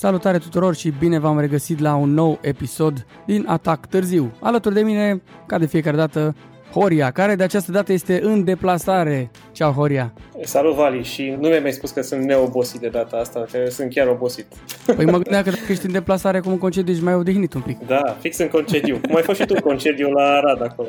Salutare tuturor și bine v-am regăsit la un nou episod din Atac Târziu. Alături de mine, ca de fiecare dată, Horia, care de această dată este în deplasare. Ceau, Horia! Salut, Vali, și nu mi-ai mai spus că sunt neobosit de data asta, că sunt chiar obosit. Păi mă gândeam că dacă ești în deplasare cum în concediu ești mai odihnit un pic. Da, fix în concediu. Cum ai fost și tu în concediu la Arad acolo.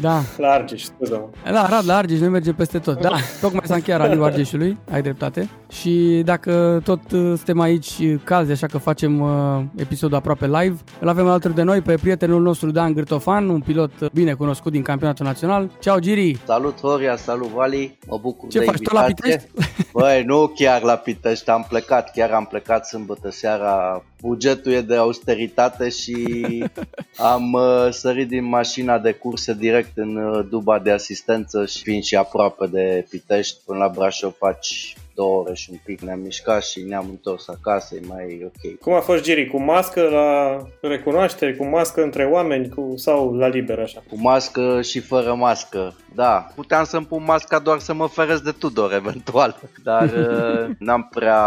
Da. La Argeș, scuză-mă. La Arad, la Argeș, noi mergem peste tot. Da, tocmai s-a încheiat raliul Argeșului, ai dreptate. Și dacă tot uh, suntem aici calzi, așa că facem uh, episodul aproape live, îl avem alături de noi pe prietenul nostru Dan Gârtofan, un pilot bine cunoscut din campionatul național. Ceau, Giri! Salut, Horia, salut, Vali! Mă bucur Ce de faci, tu la invitație. Băi, nu chiar la Pitești, am plecat, chiar am plecat sâmbătă seara. Bugetul e de austeritate și am uh, sărit din mașina de curse direct în uh, duba de asistență și fiind și aproape de Pitești, până la Brașov faci două ore și un pic ne-am mișcat și ne-am întors acasă, e mai ok. Cum a fost Giri? Cu mască la recunoaștere, cu mască între oameni cu, sau la liber așa? Cu mască și fără mască. Da, puteam să-mi pun masca doar să mă feresc de Tudor eventual, dar uh, n-am prea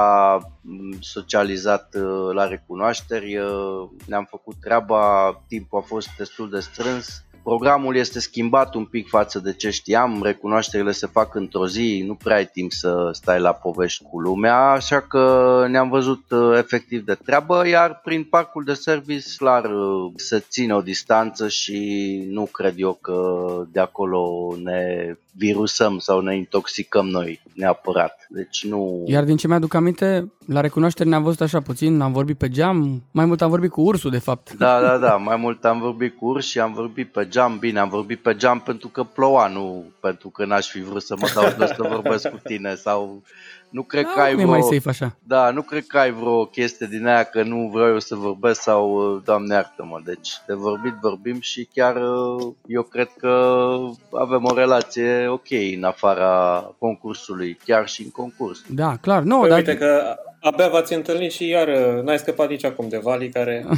mm, socializat uh, la recunoașteri, uh, ne-am făcut treaba, timpul a fost destul de strâns. Programul este schimbat un pic față de ce știam, recunoașterile se fac într-o zi, nu prea ai timp să stai la povești cu lumea, așa că ne-am văzut uh, efectiv de treabă, iar prin parcul de service clar uh, se ține o distanță și nu cred eu că de acolo ne virusăm sau ne intoxicăm noi neapărat. Deci nu... Iar din ce mi-aduc aminte, la recunoaștere ne-am văzut așa puțin, am vorbit pe geam, mai mult am vorbit cu ursul de fapt. Da, da, da, mai mult am vorbit cu urs și am vorbit pe geam, bine, am vorbit pe geam pentru că ploua, nu pentru că n-aș fi vrut să mă dau jos să vorbesc cu tine sau nu cred Da, că ai nu e vreo... mai safe așa. Da, nu cred că ai vreo chestie din aia că nu vreau eu să vorbesc sau uh, Doamne iartă-mă. Deci de vorbit vorbim și chiar uh, eu cred că avem o relație ok în afara concursului, chiar și în concurs. Da, clar. Nu, Păi dar uite că abia v-ați întâlnit și iar uh, n-ai scăpat nici acum de Vali care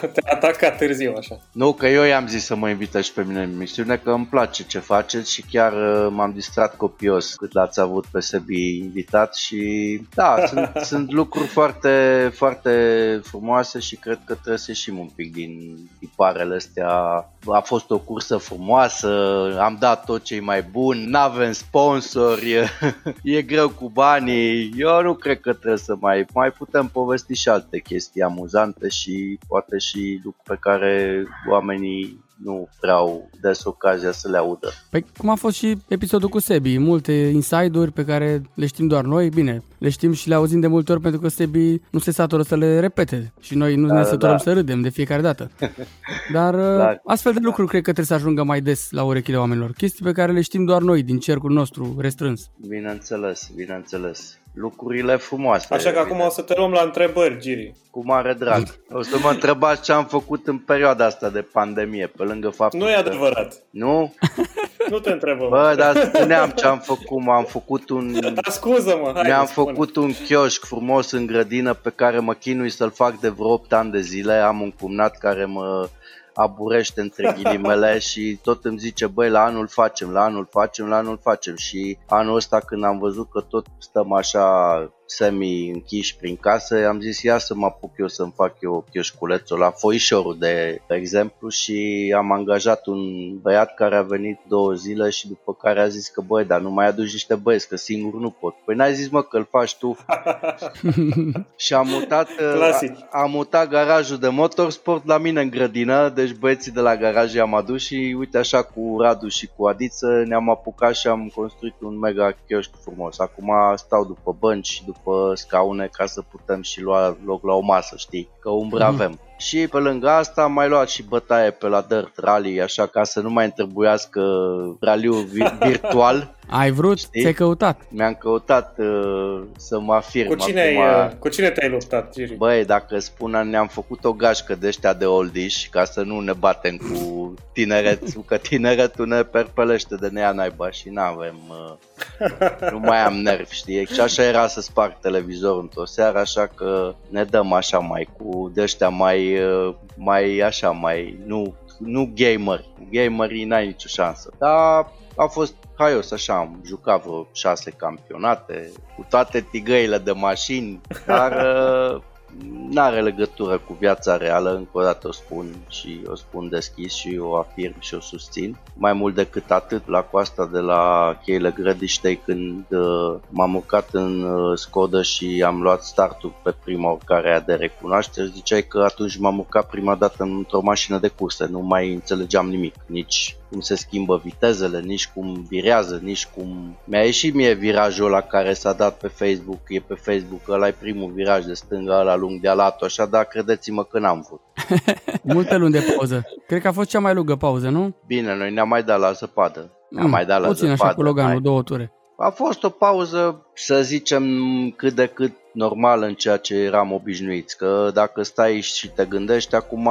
te ataca târziu așa. Nu, că eu i-am zis să mă invite și pe mine în emisiune, că îmi place ce faceți și chiar uh, m-am distrat copios cât l-ați avut pe Sebi invitat și da, sunt, sunt lucruri foarte, foarte frumoase și cred că trebuie să ieșim un pic din tiparele astea. A fost o cursă frumoasă, am dat tot ce mai bun, n-avem sponsori, e greu cu banii, eu nu cred că trebuie să mai, mai putem povesti și alte chestii amuzante și poate și lucruri pe care oamenii nu prea au des ocazia să le audă. Păi cum a fost și episodul cu Sebi, multe inside-uri pe care le știm doar noi, bine, le știm și le auzim de multe ori pentru că Sebi nu se satură să le repete și noi nu Da, ne da, saturăm da. să râdem de fiecare dată. Dar Da. astfel de lucruri cred că trebuie să ajungă mai des la urechile oamenilor, chestii pe care le știm doar noi din cercul nostru restrâns. Bineînțeles, bineînțeles. Lucrurile frumoase. Așa că acum o să te luăm la întrebări, Giri. Cu mare drag. O să mă întrebați ce am făcut în perioada asta de pandemie, pe lângă faptul Nu e că- adevărat. Nu? Nu te întrebăm. Bă, dar spuneam ce am făcut. Am făcut un... Dar scuză-mă, hai Mi-am spune. făcut un chioșc frumos în grădină pe care mă chinui să-l fac de vreo 8 ani de zile. Am un cumnat care mă aburește între ghilimele și tot îmi zice, băi, la anul facem, la anul facem, la anul facem. Și anul ăsta când am văzut că tot stăm așa semi-închiși prin casă, am zis ia să mă apuc eu să-mi fac eu chioșculețul la foișorul de exemplu și am angajat un băiat care a venit două zile și după care a zis că băi, dar nu mai aduci niște băieți, că singur nu pot. Păi n-ai zis mă că îl faci tu și am mutat, Clasic. a, am mutat garajul de motorsport la mine în grădină, deci băieții de la garaj i-am adus și uite așa cu Radu și cu Adiță ne-am apucat și am construit un mega chioșc frumos. Acum stau după bănci și după scaune ca să putem și lua loc la o masă, știi, că umbră Mhm. avem. Și pe lângă asta am mai luat și bătaie pe la Dirt Rally, așa ca să nu mai întrebuiască raliul vi- virtual. Ai vrut, Știi? ți-ai căutat. Mi-am căutat uh, să mă afirm Cu cine, ai, acum. uh, cu cine te-ai luptat, Giri? Băi, dacă spun, ne-am făcut o gașcă de ăștia de oldish ca să nu ne batem cu tineretul, că tineretul ne perpelește de nea naiba și n-avem, uh, nu mai am nervi, știi? Și așa era să sparg televizorul într-o seară, așa că ne dăm așa mai cu de ăștia mai, uh, mai așa, mai, nu, nu gamer. Gamerii n-ai nicio șansă. Dar a fost haios așa, am jucat vreo șase campionate, cu toate tigăile de mașini, dar uh, nu are legătură cu viața reală, încă o dată o spun și o spun deschis și o afirm și o susțin. Mai mult decât atât, la coasta de la Cheile Grădiștei, când uh, m-am urcat în uh, Skoda și am luat startul pe prima urcare de recunoaștere, ziceai că atunci m-am urcat prima dată într-o mașină de curse, nu mai înțelegeam nimic, nici cum se schimbă vitezele, nici cum virează, nici cum... Mi-a ieșit mie virajul la care s-a dat pe Facebook, e pe Facebook, ăla e primul viraj de stânga, la lung de alatul, așa, dar credeți-mă că n-am vrut. Multe luni de pauză. Cred că a fost cea mai lungă pauză, nu? Bine, noi ne-am mai dat la zăpadă. Ne-am Mm, mai dat la Puțin zăpadă. așa cu Loganul, mai... două ture. A fost o pauză, să zicem, cât de cât normală în ceea ce eram obișnuiți. Că dacă stai și te gândești, acum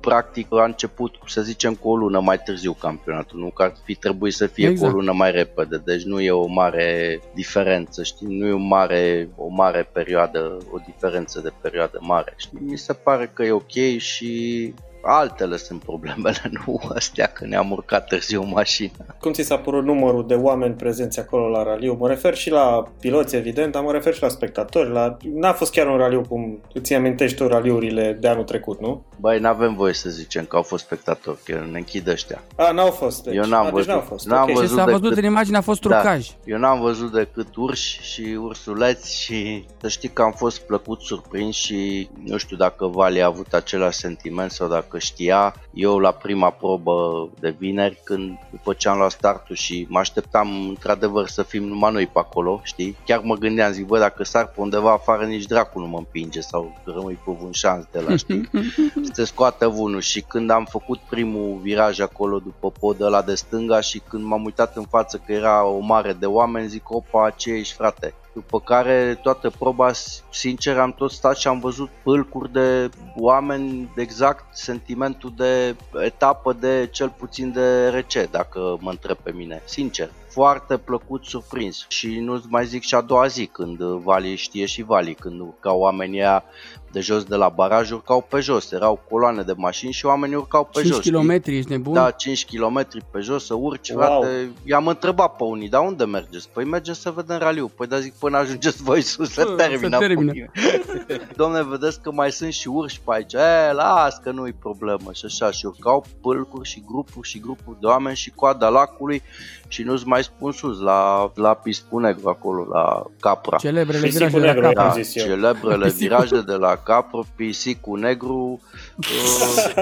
practic a început, să zicem, cu o lună mai târziu campionatul, nu? Că ar fi trebuit să fie Exact. cu o lună mai repede, deci nu e o mare diferență, știi, nu e o mare, o mare perioadă, o diferență de perioadă mare, știi, mi se pare că e ok și altele sunt problemele, nu astea că ne-am urcat târziu în mașină. Cum ți s-a părut numărul de oameni prezenți acolo la raliu? Mă refer și la piloți, evident, dar mă refer și la spectatori. La... N-a fost chiar un raliu cum îți amintești tu raliurile de anul trecut, nu? Băi, n-avem voie să zicem că au fost spectatori, că ne închid ăștia. A, n-au fost. Deci. Eu n-am a, deci văzut. n-au fost. N-am ok. Ce văzut s-a decât- văzut în imagine a fost Da. trucaj. Eu n-am văzut decât urși și ursuleți și să știi că am fost plăcut surprins și nu știu dacă Vali a avut același sentiment sau dacă știa. Eu la prima probă de vineri, când după ce am luat startul și mă așteptam într-adevăr să fim numai noi pe acolo, știi? Chiar mă gândeam, zic, bă, dacă sar pe undeva afară, nici dracu nu mă împinge sau rămâi cu un șans de la, știi? să te scoată vânul și când am făcut primul viraj acolo după podul ăla de stânga și când m-am uitat în față că era o mare de oameni, zic, opa, ce ești frate? După care toată proba, sincer, am tot stat și am văzut pâlcuri de oameni, de exact sentimentul de etapă de cel puțin de rece, dacă mă întreb pe mine, sincer. Foarte plăcut surprins și nu mai zic și a doua zi când Vali știe și Vali când urcau oamenii aia de jos de la baraj urcau pe jos, erau coloane de mașini și oamenii urcau pe 5 jos. știi? km, ești nebun? Da, 5 km pe jos să urci, Wow. frate. I-am întrebat pe unii, dar unde mergeți? Păi mergem să vedem raliu. Păi da zic, până ajungeți voi sus, să Să termină. termine. Domne, vedeți că mai sunt și urși pe aici. E, las că nu-i problemă și așa. Și urcau pâlcuri și grupuri și grupuri de oameni și coada lacului și nu-ți mai spun sus, la, la Piscu Negru acolo, la Capra. Celebrele Pisicul viraje de la negru, cap. da. Da, zis eu. celebrele Pisicul. viraje de la Capro, pisicul negru, uh,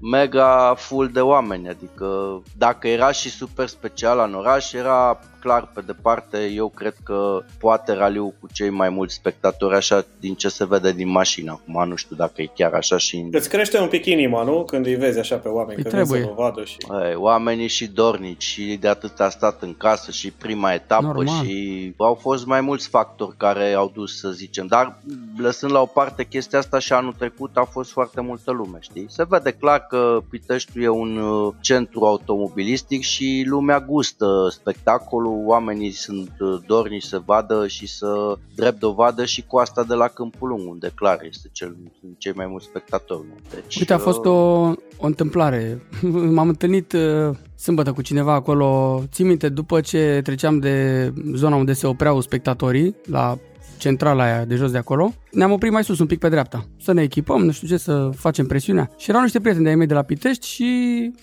mega full de oameni, adică dacă era și super special în oraș, era clar pe departe, eu cred că poate raliu cu cei mai mulți spectatori așa din ce se vede din mașină. Acum nu știu dacă e chiar așa și în Îți crește un pic inima, nu? Când îi vezi așa pe oameni, Păi că vezi să trebuie. vă vadă și... Ei, oamenii și dornici și de atât a stat în casă și prima etapă Normal. și au fost mai mulți factori care au dus să zicem, dar lăsând la o parte chestia asta și anul trecut a fost foarte multă lume, știi? Se vede clar că Piteștiul e un uh, centru automobilistic și lumea gustă spectacolul, oamenii sunt uh, dornici să vadă și să drept dovadă și coasta de la Câmpul Lung, unde clar este cel, sunt cei mai mulți spectatori. nu? Deci, Uite, a fost uh, o, o întâmplare. M-am întâlnit uh, sâmbătă cu cineva acolo. Țin minte, după ce treceam de zona unde se opreau spectatorii, la centrala aia de jos de acolo, ne-am oprit mai sus, un pic pe dreapta. Să ne echipăm, nu știu ce, să facem presiunea. Și erau niște prieteni de-ai mei de la Pitești și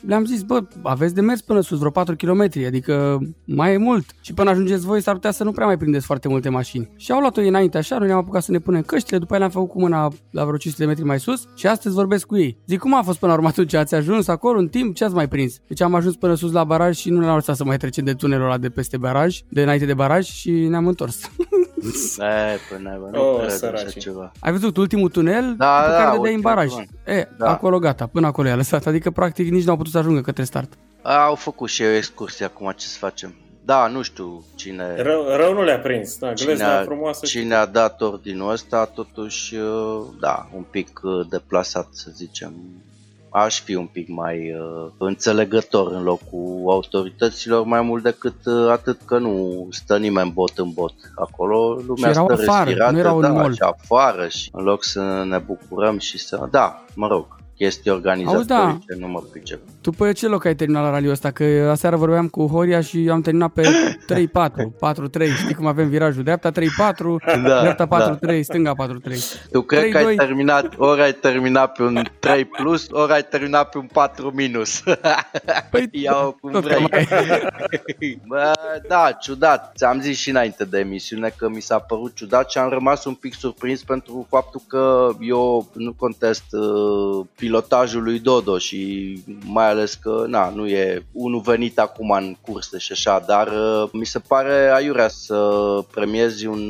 le-am zis, bă, aveți de mers până sus, vreo 4 km, adică mai e mult. Și până ajungeți voi s-ar putea să nu prea mai prindeți foarte multe mașini. Și au luat-o ei înainte așa, noi ne-am apucat să ne punem căștile, după aia le-am făcut cu mâna la vreo 500 de metri mai sus și astăzi vorbesc cu ei. Zic, cum a fost până la urmă atunci? Ați ajuns acolo în timp? Ce ați mai prins? Deci am ajuns până sus la baraj și nu ne-am lăsat să mai trecem de tunelul ăla de peste baraj, de înainte de baraj și ne-am întors. E, păi n-ai, nu Oh, cred așa săraci. ceva. Ai văzut ultimul tunel Da, pe da, care dădeai în ultimul baraj. tunel. E, Da. acolo gata, până acolo i-a lăsat, adică practic nici n-au putut să ajungă către start. Au făcut și eu excursie acum, ce să facem? Da, nu știu cine, Rău, rău nu le-a prins, da, cine, glezna a, frumoasă și... cine a dat ordinul ăsta, totuși, uh, da, un pic uh, deplasat, să zicem. Aș fi un pic mai uh, înțelegător în locul autorităților, mai mult decât uh, atât că nu stă nimeni bot în bot. Acolo lumea Și erau stă afară, respirată, nu erau în da, mall. și afară și în loc să ne bucurăm și să... Da, mă rog, chestii organizatorice, nu mă pricep. Tu pe ce loc ai terminat la raliul ăsta? Că aseară vorbeam cu Horia și am terminat pe 3-4, 4-3. Știi cum avem virajul? Dreapta 3-4, Da, dreapta 4-3, da. stânga 4-3. Tu cred că 3-2. ai terminat, ori ai terminat pe un 3 plus, ori ai terminat pe un 4 minus. Păi, Ia-o cum tot vrei. cam Bă, da, ciudat. Ți-am zis și înainte de emisiune că mi s-a părut ciudat și am rămas un pic surprins pentru faptul că eu nu contest uh, pilotajul lui Dodo și mai ales că na, nu e unul venit acum în curse și așa, dar uh, mi se pare aiurea să premiezi un,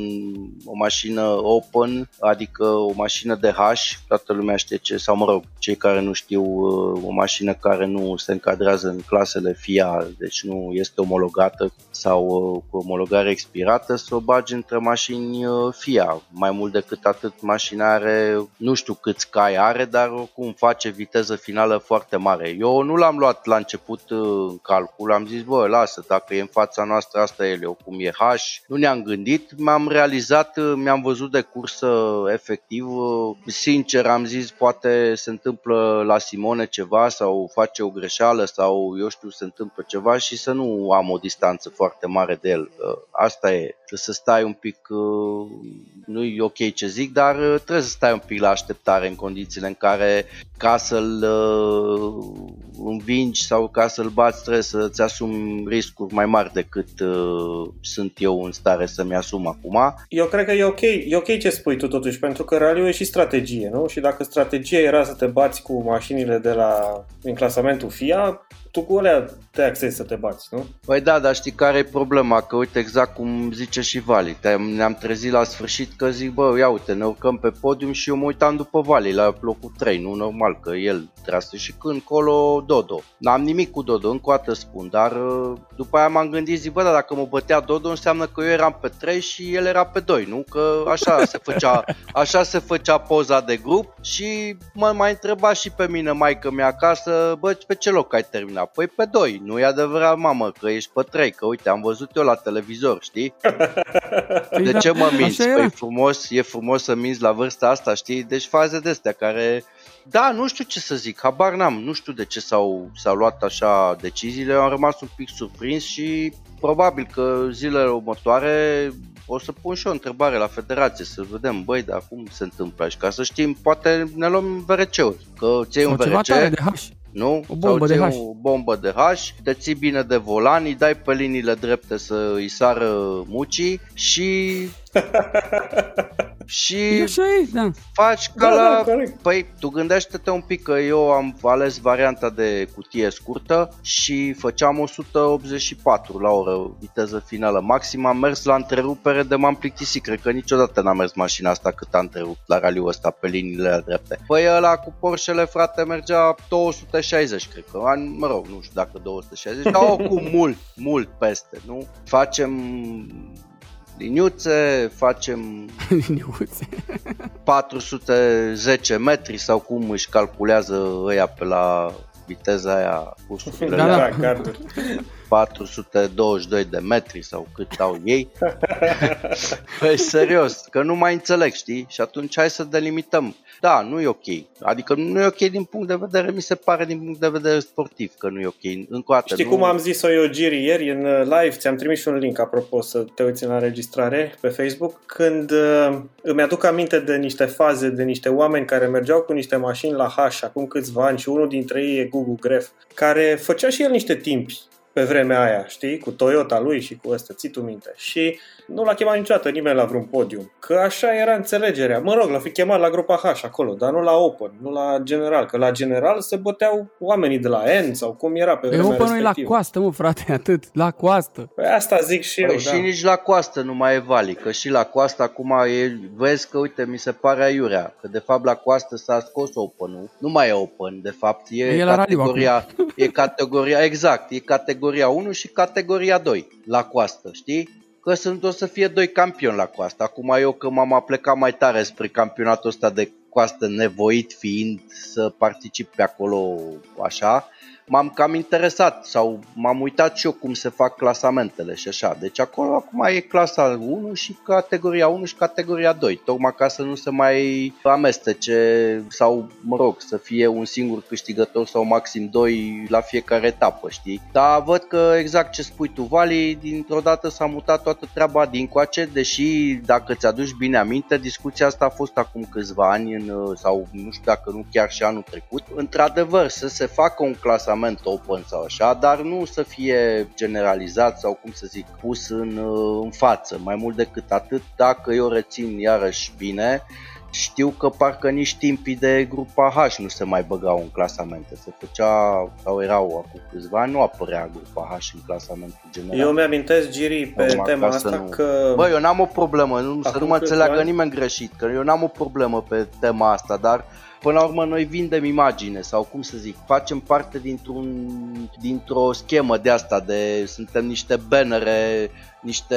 o mașină open, adică o mașină de H, toată lumea știe ce, sau mă rog, cei care nu știu, uh, o mașină care nu se încadrează în clasele FIA, deci nu este omologată sau uh, cu omologare expirată, să o bagi între mașini uh, FIA. Mai mult decât atât, mașina are, nu știu câți cai are, dar oricum face viteză finală foarte mare. Eu nu l-am luat la început uh, în calcul, am zis, bă, lasă, dacă e în fața noastră, asta e el, cum e H. Nu ne-am gândit, mi-am realizat, uh, mi-am văzut de cursă efectiv, uh, sincer am zis, poate se întâmplă la Simone ceva sau face o greșeală sau eu știu, se întâmplă ceva și să nu am o distanță foarte mare de el. Uh, Asta e, trebuie să stai un pic, uh, nu e ok ce zic, dar uh, trebuie să stai un pic la așteptare în condițiile în care ca să-l uh, învingi sau ca să-l bați trebuie să-ți asumi riscuri mai mari decât uh, sunt eu în stare să-mi asum acum. Eu cred că e ok, e ok ce spui tu totuși, pentru că raliul e și strategie, nu? Și dacă strategia era să te bați cu mașinile de la, din clasamentul FIA, tu cu alea te accesi să te bați, nu? Păi da, dar știi care e problema? Că uite exact cum zice și Vali, te- ne-am trezit la sfârșit că zic, bă, ia uite, ne urcăm pe podium și eu mă uitam după Vali la locul 3, nu normal că el trase și când colo Dodo. N-am nimic cu Dodo, încă o dată spun, dar uh, după aia m-am gândit, zic, bă, dar dacă mă bătea Dodo înseamnă că eu eram pe 3 și el era pe 2, nu? Că așa se făcea, așa se făcea poza de grup și mă mai întreba și pe mine maică mea acasă, bă, pe ce loc ai terminat? Păi pe 2, nu e adevărat, mamă, că ești pe 3, că uite, am văzut eu la televizor, știi? Păi De da, ce mă minți? așa Păi era. e frumos, e frumos să minți la vârsta asta, știi? Deci faze de astea care... Da, nu știu ce să zic, habar n-am, nu știu de ce s-au, s-au luat așa deciziile, am rămas un pic surprins și probabil că zilele următoare o să pun și o întrebare la federație să vedem, băi, dar cum se întâmplă aici, ca să știm, poate ne luăm VRC-uri, că ți un Sau ceva VRC, tare de H. nu? O bombă Sau de ții H. o bombă de H, te ții bine de volan, îi dai pe liniile drepte să îi sară mucii și... și E Așa e, da. faci ca Da, la... da, corect. Păi, tu gândește-te un pic că eu am ales varianta de cutie scurtă și făceam 184 la oră viteză finală maxim. Am mers la întrerupere de m-am plictisit. Cred că niciodată n-am mers mașina asta cât a întrerupt la raliul ăsta pe liniile drepte. Păi ăla cu Porsche-le, frate, mergea 260, cred că. An- Mă rog, nu știu dacă 260, dar oricum mult, mult peste, nu? Facem liniuțe, facem Liniuțe. 410 metri sau cum își calculează ăia pe la viteza aia cursurile Da, da, da. da. garduri. 422 de metri sau cât au ei. Păi serios, că nu mai înțeleg, știi? Și atunci hai să delimităm. Da, nu e ok. Adică nu e ok din punct de vedere, mi se pare din punct de vedere sportiv că nu e ok. Încă o dată, Știi nu... cum am zis-o eu, Giri, ieri în uh, live? Ți-am trimis și un link, apropo, să te uiți în înregistrare pe Facebook, când uh, îmi aduc aminte de niște faze, de niște oameni care mergeau cu niște mașini la H acum câțiva ani și unul dintre ei e Gugu Gref, care făcea și el niște timpi pe vremea aia, știi, cu Toyota lui și cu ăsta, ții tu minte. Și nu l-a chemat niciodată nimeni la vreun podium, că așa era înțelegerea. Mă rog, l-a fi chemat la grupa H acolo, dar nu la Open, nu la General, că la General se băteau oamenii de la N sau cum era pe E vremea open la respectivă. coastă, mă, frate, atât. La coastă. Păi asta zic și eu, Păi da. și nici la coastă nu mai e vali, că și la coastă acum e, vezi că uite mi se pare aiurea, că de fapt la coastă s-a scos open nu mai e open, de fapt e, E la raliu categoria, e categoria, exact, e categoria 1 și categoria 2 la coastă, știi? Că sunt, o să fie doi campioni la coastă. Acum eu că m-am aplecat mai tare spre campionatul ăsta de coastă nevoit fiind să particip pe acolo așa, m-am cam interesat sau m-am uitat și eu cum se fac clasamentele și așa. Deci acolo acum e clasa 1 și categoria 1 și categoria 2, tocmai ca să nu se mai amestece sau, mă rog, să fie un singur câștigător sau maxim 2 la fiecare etapă, știi? Dar văd că exact ce spui tu, Vali, dintr-o dată s-a mutat toată treaba din coace, deși dacă ți-aduci bine aminte, discuția asta a fost acum câțiva ani în, sau nu știu dacă nu chiar și anul trecut. Într-adevăr, să se facă un clasament open sau așa, dar nu să fie generalizat sau cum să zic, pus în, în față. Mai mult decât atât, dacă eu rețin iarăși bine, știu că parcă nici timpii de grupa H nu se mai băgau în clasamente. Se făcea, sau erau acum câțiva ani, nu apărea grupa H în clasamentul general. Eu mi-amintesc, Giri, pe Acum, tema asta nu... că... Bă, eu n-am o problemă, nu, să nu mă înțeleagă ani... nimeni greșit, că eu n-am o problemă pe tema asta, dar Până la urmă noi vindem imagine sau cum să zic, facem parte dintr-un, dintr-o schemă de asta, de suntem niște bannere niște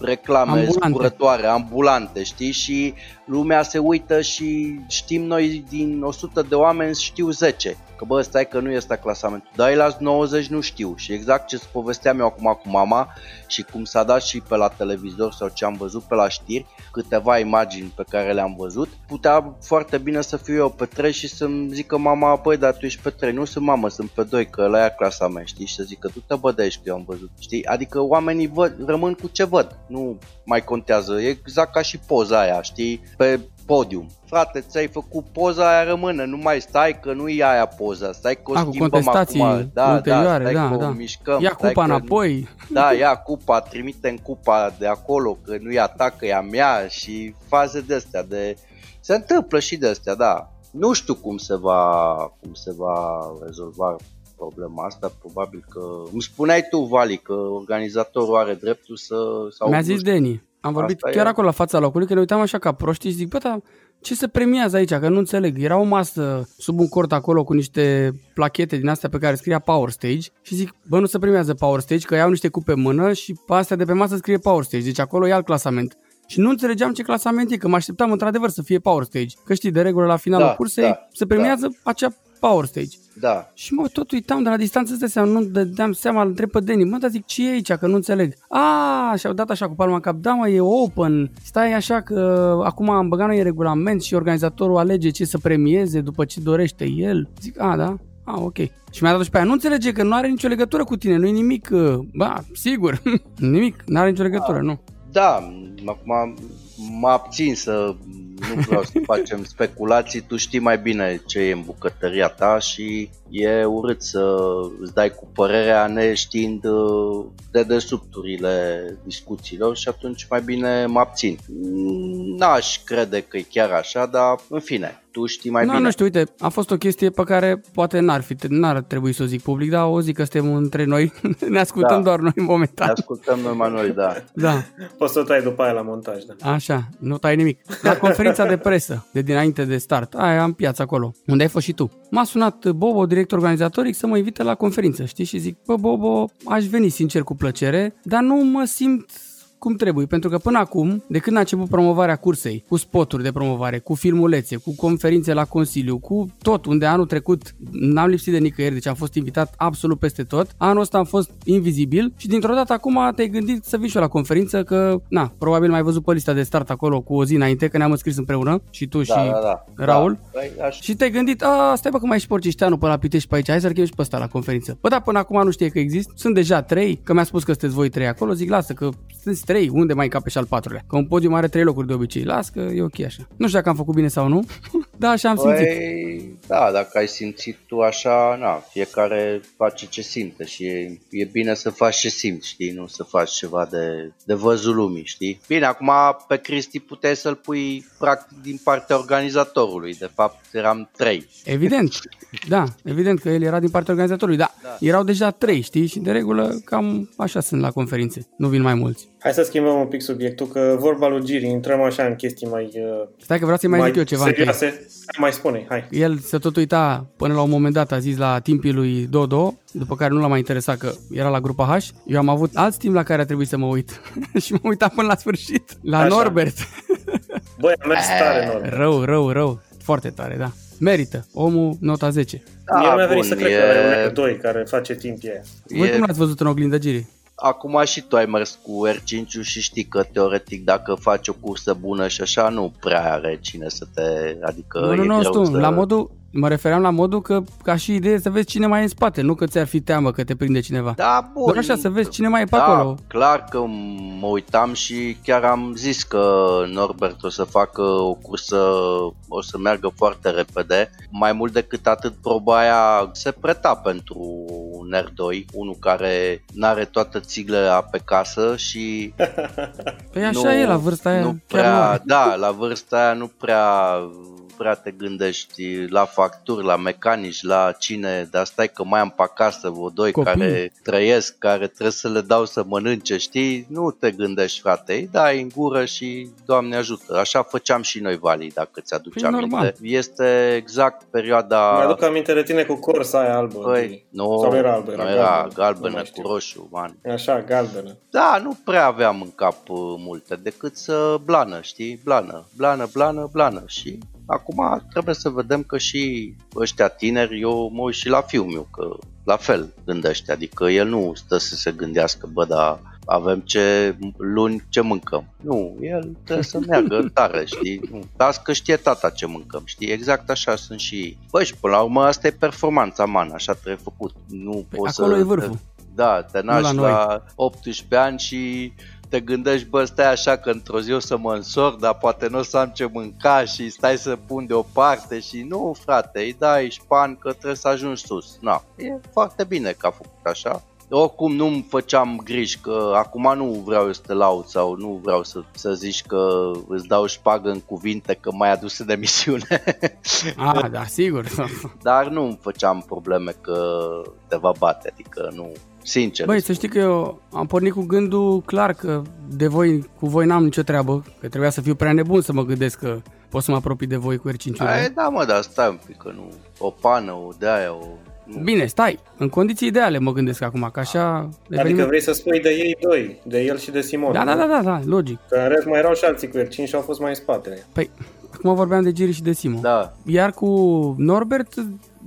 reclame ambulante. zburătoare, ambulante, știi? Și lumea se uită și știm noi din 100 de oameni știu 10. Că bă, stai că nu este clasamentul. Dar la 90 nu știu. Și exact ce povesteam eu acum cu mama și cum s-a dat și pe la televizor sau ce am văzut pe la știri, câteva imagini pe care le-am văzut, putea foarte bine să fiu eu pe 3 și să-mi zică mama, păi, dar tu ești pe 3, nu sunt mamă, sunt pe 2, că la ea clasament, știi? Și să zică, tu te bă de aici că eu am văzut, știi? Adică oamenii văd, rămân cu ce văd, nu mai contează, e exact ca și poza aia, știi, pe podium. Frate, ți-ai făcut poza aia rămâne, nu mai stai că nu e aia poza, stai că o A, schimbăm acum. Da, da, ulterioare, da, da, da. O mișcăm. Ia cupa înapoi. Da, ia cupa, trimite cupa de acolo, că nu e a ta, că e a mea și faze de astea de... Se întâmplă și de astea, da. Nu știu cum se va, cum se va rezolva problema asta, probabil că... Îmi spuneai tu, Vali, că organizatorul are dreptul să... Sau Mi-a zis Deni. Am vorbit asta chiar e... acolo la fața locului, că ne uitam așa ca proști și zic, bă, dar ce se premiază aici, că nu înțeleg. Era o masă sub un cort acolo cu niște plachete din astea pe care scria Power Stage și zic, bă, nu se premiază Power Stage, că iau niște cupe în mână și pe astea de pe masă scrie Power Stage, deci acolo e alt clasament. Și nu înțelegeam ce clasament e, că mă așteptam într-adevăr să fie Power Stage. Că știi, de regulă la finalul da, cursei da, se premiază da. acea Power Stage. Da. Și mă, tot uitam de la distanță de seama, nu dădeam seama, îl întreb pe Deni, mă, dar zic, ce e aici, că nu înțeleg. A, și-au dat așa cu palma în cap, da mă, e open, stai așa că acum am băgat noi regulament și organizatorul alege ce să premieze după ce dorește el. Zic, a, da, a, ok. Și mi-a dat și pe aia, nu înțelege că nu are nicio legătură cu tine, nu e nimic, uh, ba, sigur, nimic, nu are nicio legătură, da. nu. Da, acum mă abțin să nu vreau să facem speculații, tu știi mai bine ce e în bucătăria ta și e urât să îți dai cu părerea neștiind uh, de desubturile discuțiilor și atunci mai bine mă abțin. N-aș crede că e chiar așa, dar în fine, tu știi mai no, bine. Nu știu, uite, a fost o chestie pe care poate n-ar, fi, n-ar trebui să o zic public, dar o zic că suntem între noi, ne ascultăm da. doar noi momentan. Ne ascultăm numai noi, da. da. Poți să o tai după aia la montaj, da. Așa, nu tai nimic. La conferința de presă, de dinainte de start, aia am piața acolo, unde ai fost și tu. M-a sunat Bobo, director organizatoric, să mă invite la conferință, știi? Și zic, bă, Bobo, aș veni sincer cu plăcere, dar nu mă simt cum trebuie, pentru că până acum, de când a început promovarea cursei, cu spoturi de promovare, cu filmulețe, cu conferințe la Consiliu, cu tot, unde anul trecut n-am lipsit de nicăieri, deci am fost invitat absolut peste tot, anul ăsta am fost invizibil și dintr-o dată acum te-ai gândit să vii și eu la conferință, că, na, probabil mai văzut pe lista de start acolo cu o zi înainte, că ne-am înscris împreună, și tu da, și da, da. Raul, da, păi, aș... și te-ai gândit, a, stai bă că mai ești porcișteanul pe la Pitești pe aici, hai să-l și pe ăsta la conferință. Bă, da, până acum nu știe că există, sunt deja trei, că mi-a spus că sunteți voi trei acolo, zic, lasă că sunteți 3, unde mai cape și al patrulea. Că un podium are 3 locuri de obicei. Las că e ok așa. Nu știu dacă am făcut bine sau nu. da, așa am păi, simțit. Da, dacă ai simțit tu așa, na, fiecare face ce simte și e, e bine să faci ce simți, știi, nu să faci ceva de, de văzul lumii, știi? Bine, acum pe Cristi puteai să-l pui practic din partea organizatorului, de fapt eram trei. Evident, da, evident că el era din partea organizatorului, da, da. erau deja trei, știi, și de regulă cam așa sunt la conferințe, nu vin mai mulți. Hai să schimbăm un pic subiectul, că vorba lui Giri, intrăm așa în chestii mai uh, Stai că vreau să-i mai, mai zic eu ceva. Serioase. Hai, mai spune, hai. El se tot uita până la un moment dat, a zis la timpii lui Dodo, după care nu l-a mai interesat că era la grupa H. Eu am avut alt timp la care a trebuit să mă uit și m-am uitat până la sfârșit, la așa. Norbert. Băi, a mers tare Norbert. Rău, rău, rău. Foarte tare, da. Merită. Omul nota 10. Da, Mie nu mi-a venit bun, să cred e- că are un 2 care face timp e aia. Voi e cum l-ați văzut în oglindă, Giri? Acum și tu ai mers cu R5 și știi că teoretic dacă faci o cursă bună și așa nu prea are cine să te... Adică Nu, nu, e nu, greu stu, să... la modul, mă refeream la modul că, ca și idee, să vezi cine mai e în spate, nu că ți-ar fi teamă că te prinde cineva. Da, bun. Doar așa, să vezi cine mai e pe da, acolo. clar că mă uitam și chiar am zis că Norbert o să facă o cursă, o să meargă foarte repede. Mai mult decât atât, proba aia se preta pentru un R2, unul care n-are toată țiglea pe casă și Păi așa e la vârsta aia. nu chiar nu prea, are. da, la vârsta aia nu prea prea te gândești la facturi, la mecanici, la cine, dar stai că mai am pe acasă vreo doi Copii. care trăiesc, care trebuie să le dau să mănânce, știi? Nu te gândești, frate, îi dai în gură și Doamne ajută. Așa făceam și noi, Vali, dacă ți-aduce Păi, aminte. normal. Este exact perioada... Mi-aduc aminte de tine cu corsa aia albă. Păi, nu, Sau nu era albă, era nu era galbenă, nu galbenă mai cu știu. roșu, man. Așa, galbenă. Da, nu prea aveam în cap uh, multe, decât să blană, știi? Blană, blană, blană, blană. Și acum trebuie să vedem că și ăștia tineri, eu mă uit și la fiul meu, că la fel gândește, adică el nu stă să se gândească, bă, dar avem ce luni ce mâncăm. Nu, el trebuie să meargă tare, știi? Nu. Las că știe tata ce mâncăm, știi? Exact așa sunt și ei. Băi, și până la urmă asta e performanța, man, așa trebuie făcut. Nu Păi poți acolo să e vârful. da, te naști la la, noi. la 18 ani și te gândești, bă, stai așa că într-o zi o să mă însor, dar poate nu o să am ce mânca și stai să pun deoparte și nu, frate, îi dai șpan că trebuie să ajungi sus. Na, e foarte bine că a făcut așa. Oricum nu-mi făceam griji că acum nu vreau eu să te laud sau nu vreau să, să zici că îți dau șpagă în cuvinte că m-ai adus în emisiune. A, da, sigur. Dar nu îmi făceam probleme că te va bate, adică nu, sincer. Băi, să știi că eu am pornit cu gândul clar că de voi, cu voi n-am nicio treabă, că trebuia să fiu prea nebun să mă gândesc că pot să mă apropii de voi cu r 5 Ai, da, mă, dar stai un pic, că nu... O pană, o de-aia, o... Nu. Bine, stai, în condiții ideale mă gândesc acum, că așa... Adică eveniment- vrei să spui de ei doi, de el și de Simon. Da, da, nu? da, da, da, logic. Că în rest mai erau și alții cu R5 și au fost mai în spate. Păi, acum vorbeam de Giri și de Simo. Da, Iar cu Norbert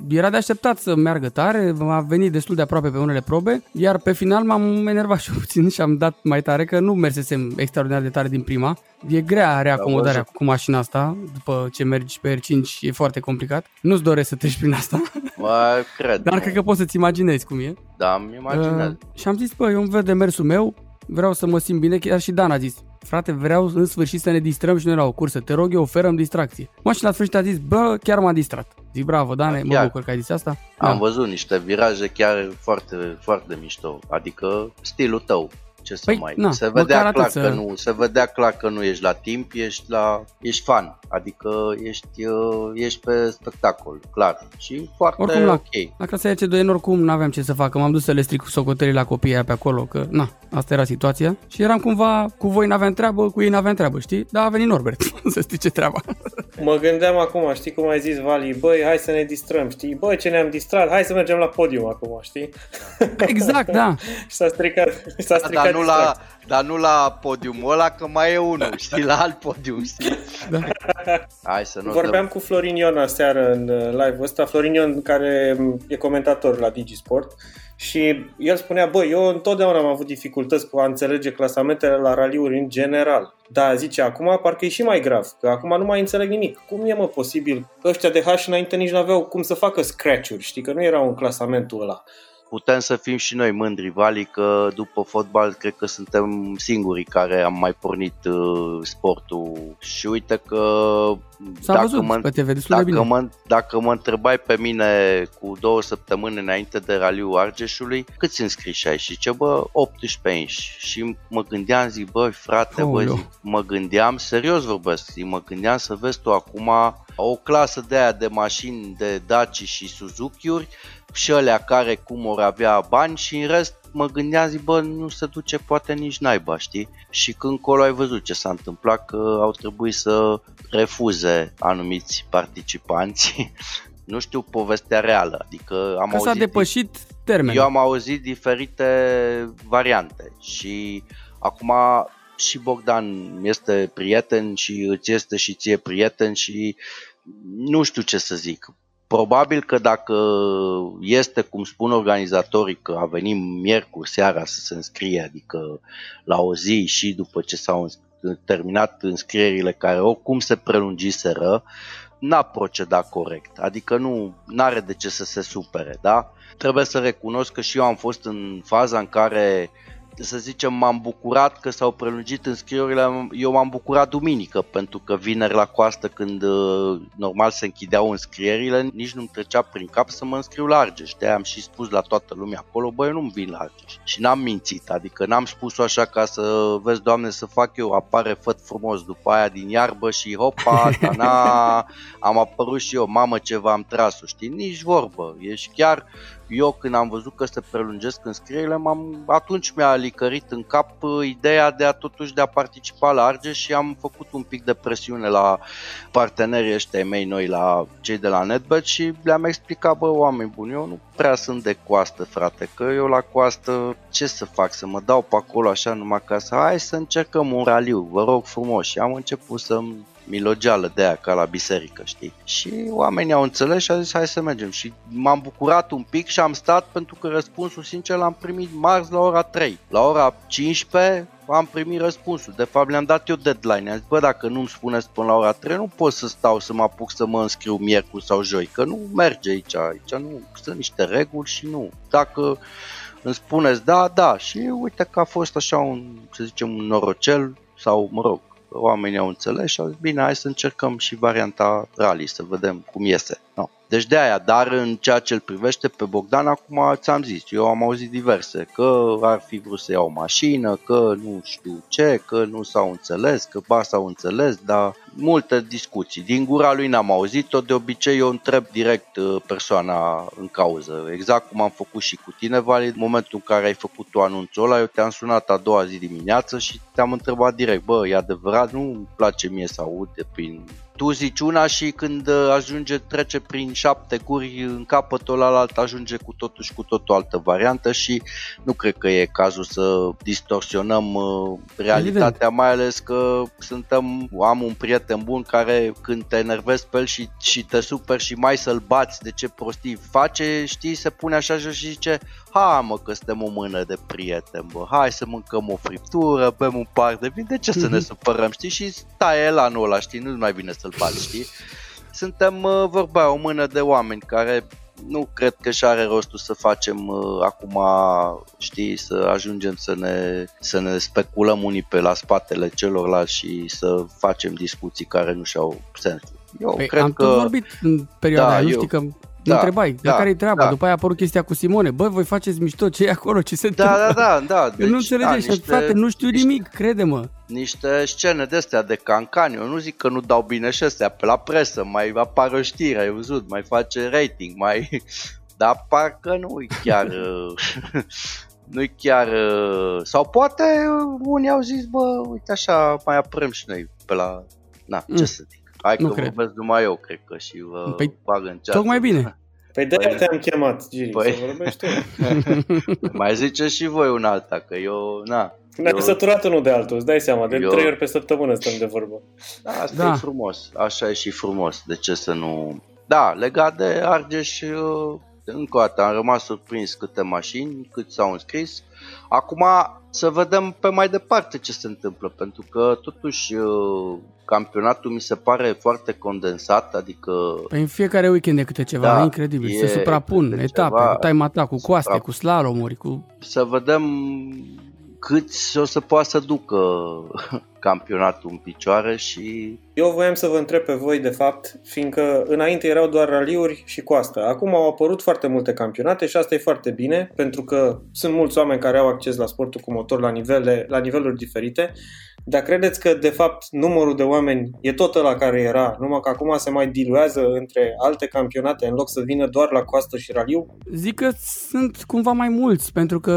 era de așteptat să meargă tare, a venit destul de aproape pe unele probe, iar pe final m-am enervat și puțin și am dat mai tare că nu mersesem extraordinar de tare din prima. E grea reacomodarea văzut. cu mașina asta, după ce mergi pe R5 e foarte complicat. Nu-ți doresc să treci prin asta, mă, cred. dar mă. cred că poți să-ți imaginezi cum e. Da, îmi imaginez. Uh, și am zis, bă, eu îmi văd de mersul meu, vreau să mă simt bine, chiar și Dan a zis, frate, vreau în sfârșit să ne distrăm și noi la o cursă, te rog eu, oferăm distracție. Mă, și la sfârșit a zis, bă, chiar m-a distrat. Zic, bravo, Dane, mă Chiar. bucur că ai zis asta. Am văzut niște viraje chiar foarte, foarte mișto. Adică stilul tău. Ce să Păi, mai... na, se măcar vedea atât clar să- că nu, se vedea clar că nu ești la timp, ești la ești fan. Adică ești uh, ești pe spectacol, clar. Și foarte Oricum, la- ok. La clasa ce 2 oricum n-aveam ce să fac, m-am dus să le stric socotelii la copiii aia pe acolo, că na, asta era situația. Și eram cumva, cu voi n-aveam treabă, cu ei n-aveam treabă, știi? Dar a venit Norbert să strice treaba. Mă gândeam acum, știi cum ai zis, Vali, băi, hai să ne distrăm, știi? Băi, ce ne-am distrat, hai să mergem la podium acum, știi? exact, da. și s-a stricat, s-a stricat Dar nu, la, distracția. Dar nu la podiumul ăla, că mai e unul, știi, la alt podium, știi? da. Hai să nu Vorbeam cu Florin Ion aseară în uh, live ăsta, Florin Ion care m, e comentator la Digisport și el spunea, bă, eu întotdeauna am avut dificultăți cu a înțelege clasamentele la raliuri în general. Da, zice, acum parcă e și mai grav, că acum nu mai înțeleg nimic. Cum e, mă, posibil? Ăștia de H înainte nici nu aveau cum să facă scratch-uri, știi, că nu erau în clasamentul ăla. Putem să fim și noi mândri, Vali, că după fotbal cred că suntem singurii care am mai pornit uh, sportul și uite că S-a văzut pe TV destul de dacă, bine. mă, dacă mă întrebai pe mine cu două săptămâni înainte de raliul Argeșului, câți înscriși ai? Și ce bă, 18 inși. Și mă gândeam, zic, băi frate, bă, Aoleu. zic, mă gândeam, serios vorbesc, zic, mă gândeam să vezi tu acum o clasă de aia de mașini de Daci și Suzuki-uri și alea care cum or avea bani și în rest mă gândeam, zic, bă, nu se duce poate nici naiba, știi? Și când colo ai văzut ce s-a întâmplat, că au trebuit să refuze anumiți participanți. nu știu povestea reală, adică am Că s-a auzit depășit termenul. eu am auzit diferite variante și acum și Bogdan este prieten și îți este și ție prieten și nu știu ce să zic. Probabil că dacă este, cum spun organizatorii, că a venit miercuri seara să se înscrie, adică la o zi și după ce s-au terminat înscrierile care oricum se prelungiseră, n-a procedat corect. Adică nu are de ce să se supere, da? Trebuie să recunosc că și eu am fost în faza în care să zicem, m-am bucurat că s-au prelungit înscrierile, eu m-am bucurat duminică, pentru că vineri la coastă, când uh, normal se închideau înscrierile, nici nu-mi trecea prin cap să mă înscriu la Argeș. de am și spus la toată lumea acolo, băi, eu nu-mi vin la Argeș. Și n-am mințit, adică n-am spus-o așa ca să vezi, Doamne, să fac eu, apare făt frumos după aia din iarbă și hopa, tana, am apărut și eu, mamă ce v-am tras știi? Nici vorbă, ești chiar eu când am văzut că se prelungesc înscrierile, m-am, atunci mi-a licărit în cap uh, ideea de a totuși de a participa la Arge și am făcut un pic de presiune la partenerii ăștia mei noi, la cei de la NetBet și le-am explicat, bă, oameni buni, eu nu prea sunt de coastă, frate, că eu la coastă ce să fac, să mă dau pe acolo așa numai ca să, hai să încercăm un raliu, vă rog frumos. Și am început să-mi milogeală de aia, ca la biserică, știi? Și oamenii au înțeles și au zis hai să mergem. Și m-am bucurat un pic și am stat pentru că răspunsul, sincer, l-am primit marți la ora 3. La ora 15 am primit răspunsul. De fapt, le-am dat eu deadline. Am zis, bă, dacă nu-mi spuneți până la ora 3, nu pot să stau să mă apuc să mă înscriu miercuri sau joi, că nu merge aici. Aici nu sunt niște reguli și nu. Dacă îmi spuneți da, da. Și uite că a fost așa un, să zicem, un norocel sau, mă rog, oamenii au înțeles și au zis, bine, hai să încercăm și varianta rally, să vedem cum iese. No. Deci de aia, dar în ceea ce îl privește pe Bogdan, acum ți-am zis, eu am auzit diverse, că ar fi vrut să ia o mașină, că nu știu ce, că nu s-au înțeles, că ba s-au înțeles, dar multe discuții. Din gura lui n-am auzit-o, de obicei eu întreb direct uh, persoana în cauză, exact cum am făcut și cu tine, Vali, în momentul în care ai făcut tu anunțul ăla, eu te-am sunat a doua zi dimineață și te-am întrebat direct, bă, e adevărat, nu-mi place mie să aud de prin tu zici una și când uh, ajunge, trece prin șapte guri în capătul ălalt ajunge cu totul și cu totul altă variantă și nu cred că e cazul să distorsionăm uh, realitatea, Evident. mai ales că suntem, am un prieten bun care când te enervezi pe el și, și te super și mai să-l bați de ce prostii face, știi, se pune așa jos și zice ha mă că suntem o mână de prieteni, bă, hai să mâncăm o friptură, bem un par de vin, de ce să ne mhm. supărăm, știi, și stai el anul ăla, știi, nu mai bine să-l bați, știi? Suntem, uh, vorba, o mână de oameni care nu cred că și are rostul să facem uh, acum, știi, să ajungem să ne, să ne speculăm unii pe la spatele celorlalți și să facem discuții care nu și-au sens. Eu păi, cred am că... vorbit în perioada da, aia, nu eu... știi că da, întrebai, da, de care e treaba? Da. După aia a apărut chestia cu Simone. Bă, voi faceți mișto, ce e acolo, ce se da, întâmplă? Da, da, da. Deci, nu înțelegeți, da, niște, frate, nu știu niște, nimic, crede-mă. Niște scene de astea de cancani. Eu nu zic că nu dau bine și astea pe la presă, mai apare o știre, ai văzut, mai face rating, mai... Dar parcă nu e chiar... nu-i chiar... Sau poate unii au zis, bă, uite așa, mai aprăm și noi pe la... Na, mm. ce să zic. Hai nu că cred. vorbesc numai eu, cred că și vă păi, bag în ceață. Tocmai bine. Păi de păi, te-am chemat, Giri, păi, să vorbești Mai ziceți și voi un alta, că eu, na. Ne-am eu... săturat unul de altul, îți dai seama, de eu... trei ori pe săptămână stăm de vorbă. Da, asta da. e frumos, așa e și frumos, de ce să nu... Da, legat de Argeș, încă o dată am rămas surprins câte mașini, cât s-au înscris. Acum să vedem pe mai departe ce se întâmplă, pentru că totuși uh, campionatul mi se pare foarte condensat, adică... Păi în fiecare weekend e câte ceva, da, incredibil, se suprapun etape, ceva, cu time attack, cu coaste, supra... cu slalomuri, cu... Să vedem câți o să poată să ducă campionatul în picioare și... Eu voiam să vă întreb pe voi, de fapt, fiindcă înainte erau doar raliuri și coastă. Acum au apărut foarte multe campionate și asta e foarte bine, pentru că sunt mulți oameni care au acces la sportul cu motor la, nivele, la niveluri diferite dar credeți că, de fapt, numărul de oameni e tot la care era, numai că acum se mai diluează între alte campionate în loc să vină doar la coastă și raliu? Zic că sunt cumva mai mulți, pentru că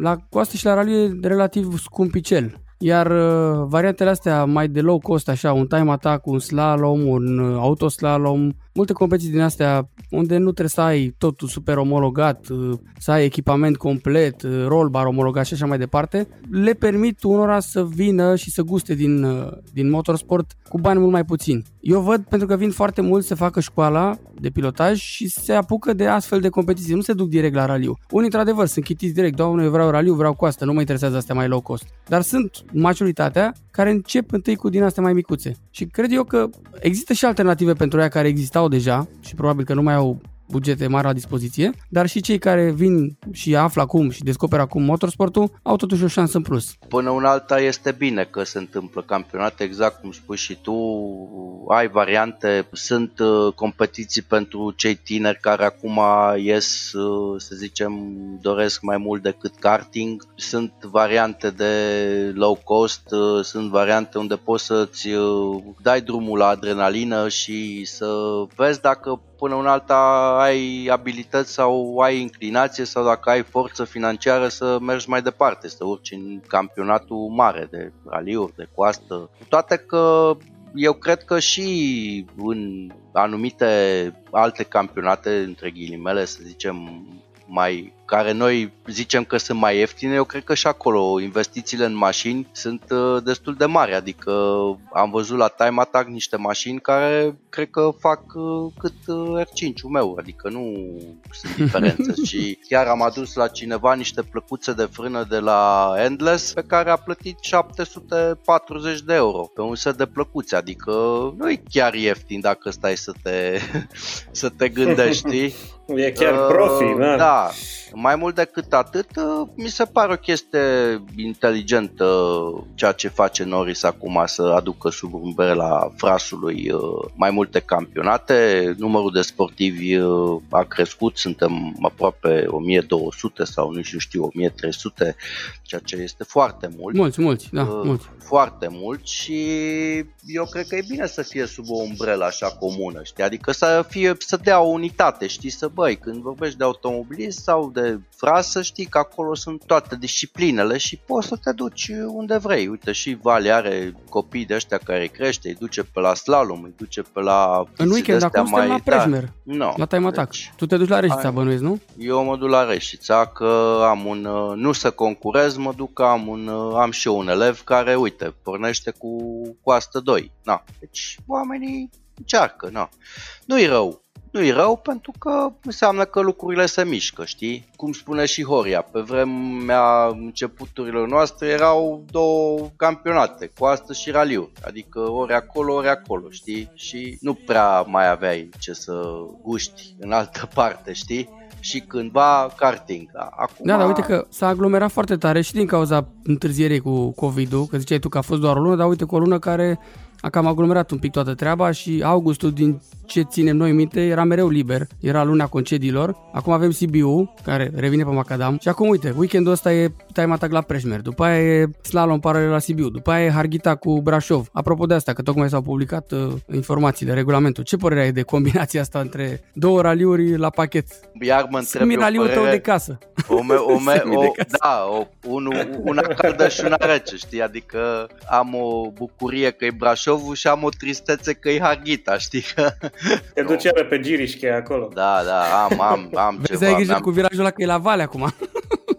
la coastă și la raliu e relativ scumpicel. Iar uh, variantele astea mai de low cost, așa, un time attack, un slalom, un uh, autoslalom, multe competiții din astea unde nu trebuie să ai totul super omologat, uh, să ai echipament complet, uh, roll bar omologat și așa mai departe, le permit unora să vină și să guste din, uh, din motorsport cu bani mult mai puțini. Eu văd pentru că vin foarte mult să facă școala de pilotaj și se apucă de astfel de competiții, nu se duc direct la raliu. Unii, într-adevăr, sunt chitiți direct, doamne, eu vreau raliu, vreau coastă, nu mă interesează astea mai low cost. Dar sunt majoritatea care încep întâi cu din astea mai micuțe. Și cred eu că există și alternative pentru ea care existau deja și probabil că nu mai au bugete mari la dispoziție, dar și cei care vin și află acum și descoperă acum motorsportul au totuși o șansă în plus. Până un alta este bine că se întâmplă campionate, exact cum spui și tu, ai variante, sunt uh, competiții pentru cei tineri care acum ies, uh, să zicem, doresc mai mult decât karting, sunt variante de low cost, uh, sunt variante unde poți să-ți dai drumul la adrenalină și să vezi dacă până în alta ai abilități sau ai inclinație sau dacă ai forță financiară să mergi mai departe, să urci în campionatul mare de raliuri, de coastă. Toate că eu cred că și în anumite alte campionate, între ghilimele, să zicem, mai care noi zicem că sunt mai ieftine, eu cred că și acolo investițiile în mașini sunt uh, destul de mari, adică am văzut la Time Attack niște mașini care cred că fac uh, cât uh, R5-ul meu, adică nu sunt diferențe și chiar am adus la cineva niște plăcuțe de frână de la Endless pe care a plătit 740 de euro pe un set de plăcuțe, adică nu e chiar ieftin dacă stai să te, să te gândești. E chiar profi, uh, da. Da, mai mult decât atât, uh, mi se pare o chestie inteligentă ceea ce face Norris acum să aducă sub umbrela frasului uh, mai multe campionate. Numărul de sportivi uh, a crescut, suntem aproape 1200 sau nu știu, 1300, ceea ce este foarte mult. Mulți, mulți, da, mulți. Foarte mult și eu cred că e bine să fie sub o umbrelă așa comună, știi? Adică să fie, să dea o unitate, știi? Să băi, când vorbești de automobilism sau de de frasă, știi că acolo sunt toate disciplinele și poți să te duci unde vrei. Uite, și Vale are copii de ăștia care crește, îi duce pe la slalom, îi duce pe la... În weekend acum mai... la Prejmer, no, la Time Attack. Deci, tu te duci la Reșița, bănuiesc, nu? Eu mă duc la Reșița, că am un... Nu să concurez, mă duc că am, un, am și eu un elev care, uite, pornește cu coastă 2. Na, deci oamenii încearcă, na. Nu-i rău, nu-i rău pentru că înseamnă că lucrurile se mișcă, știi? Cum spune și Horia, pe vremea începuturilor noastre erau două campionate, coastă și raliu, adică ori acolo, ori acolo, știi? Și nu prea mai aveai ce să guști în altă parte, știi? și cândva karting. Acum... Da, dar uite că s-a aglomerat foarte tare și din cauza întârzierii cu COVID-ul, că ziceai tu că a fost doar o lună, dar uite cu o lună care a cam aglomerat un pic toată treaba și augustul, din ce ținem noi minte, era mereu liber, era luna concediilor. Acum avem CBU, care revine pe Macadam. Și acum, uite, weekendul ăsta e time attack la Preșmer, după aia e slalom paralel la CBU, după aia e Harghita cu Brașov. Apropo de asta, că tocmai s-au publicat uh, informațiile, regulamentul. Ce părere ai de combinația asta între două raliuri la pachet? Iar mă întreb raliul tău de casă. O, me, o, me, o, da, o, un, una caldă și una rece, știi? Adică am o bucurie că e Brașovul și am o tristețe că e Harghita, știi? Te duci iară pe Girișche acolo. Da, da, am, am, am Vezi, ceva. ai grijă cu virajul ăla că e la vale acum.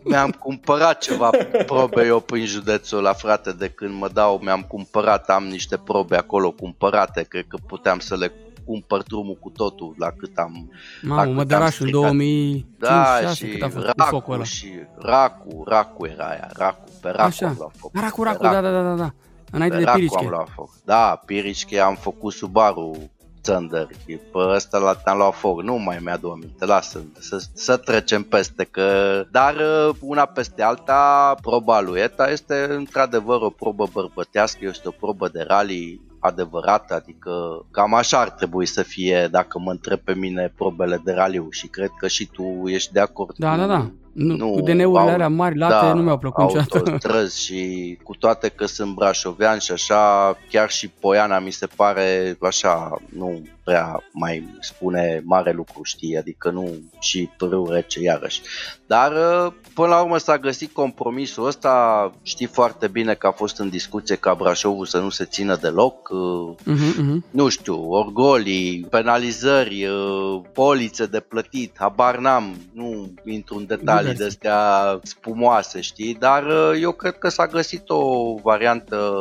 mi-am cumpărat ceva probe eu prin județul la frate de când mă dau, mi-am cumpărat, am niște probe acolo cumpărate, cred că puteam să le cumpăr drumul cu totul la cât am Mamă, mădărașul 2005 da, și cât a fost Racu ăla. și Racu, Racu era aia, Racu, pe Racu Așa. am luat foc. Racu, Racu, da, da, da, da, da. Înainte pe de Pirișche. am luat foc. Da, Pirișche am făcut Subaru Thunder, pe ăsta la te-am luat foc, nu mai mi-adu aminte, lasă, să, să trecem peste că... Dar uh, una peste alta, proba lui ETA este într-adevăr o probă bărbătească, este o probă de rally adevărată, adică cam așa ar trebui să fie dacă mă întreb pe mine probele de raliu și cred că și tu ești de acord da, cu, da, da. Nu, Nu, cu DN-urile au- alea mari, late, da, nu mi-au plăcut niciodată. autostrăzi și cu toate că sunt brașovean și așa, chiar și Poiana mi se pare așa, nu prea mai spune mare lucru, știi, adică nu și pârâu rece iarăși. Dar uh, până la urmă s-a găsit compromisul ăsta, știi foarte bine că a fost în discuție ca Brașovul să nu se țină deloc, uh, Mhm, mhm. nu știu, orgolii, penalizări, uh, polițe de plătit, habar n-am, nu intru în detalii Diverse. de astea spumoase, știi, dar uh, eu cred că s-a găsit o variantă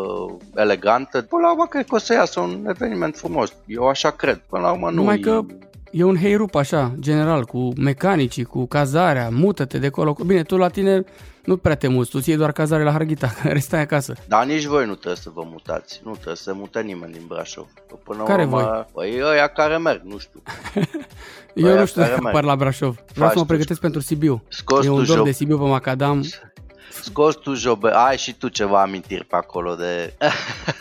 elegantă. Până la urmă, cred că o să iasă un eveniment frumos. Eu așa cred. Până la urmă, nu Numai că E un heirup așa, general, cu mecanicii, cu cazarea, mută-te de acolo. Bine, tu la tine nu prea te muți, tu ții doar cazare la Harghita, care stai acasă. Dar nici voi nu trebuie să vă mutați. Nu trebuie să se mute nimeni din Brașov. Că Până la Care urmă, Păi ăia care merg, nu știu. Eu Aia nu știu care dacă merg. apar la Brașov. Vreau să mă tu- pregătesc pentru Sibiu. Scos e tu un dor job. de Sibiu pe Macadam. Scos tu jobe, ai și tu ceva amintiri pe acolo de...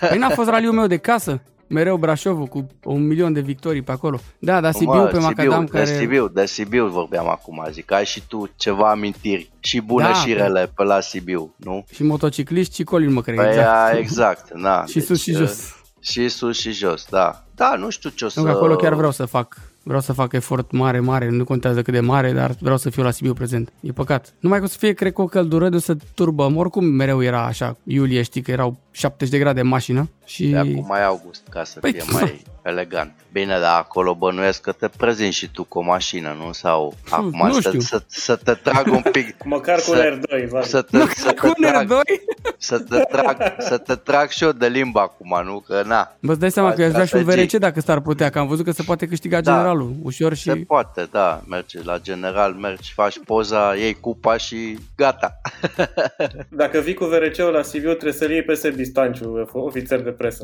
Păi n-a fost raliul meu de casă. Mereu Brașovul cu un milion de victorii pe acolo. Da, dar Sibiu Mă, pe Macadam Sibiu, care... De Sibiu, de Sibiu vorbeam acum, zic, ai și tu ceva amintiri și bune Da, și rele pe la Sibiu, nu? Și motocicliști și colin mă cred. Păi exact. exact, exact, na. și sus și uh, jos. Și sus și jos, da. Da, nu știu ce o să... Nu, că acolo chiar vreau să fac Vreau să fac efort mare, mare, nu contează cât de mare, dar vreau să fiu la Sibiu prezent. E păcat. Numai că o să fie, cred că o căldură de o să turbăm. Oricum mereu era așa, iulie, știi că erau 70 de grade în mașină. Și... De acum mai august, ca să Păi, fie mai elegant. Bine, dar acolo bănuiesc că te prezinti și tu cu o mașină, nu? Sau acum nu să, știu. să, să te trag un pic... Măcar cu Să- R2, vai. Să te, să Cu te trag, NR2? să te trag, să te trag și eu de limba acum, nu? Că na, Vă dați seama că eu aș vrea și un Strategii. VRC dacă s-ar putea, că am văzut că se poate câștiga Da. generalul ușor și... se poate, da, mergi la general, mergi, faci poza, iei cupa și gata. Dacă vii cu VRC-ul la Sibiu, trebuie să-l iei pe Sebi Stanciu, ofițer de presă.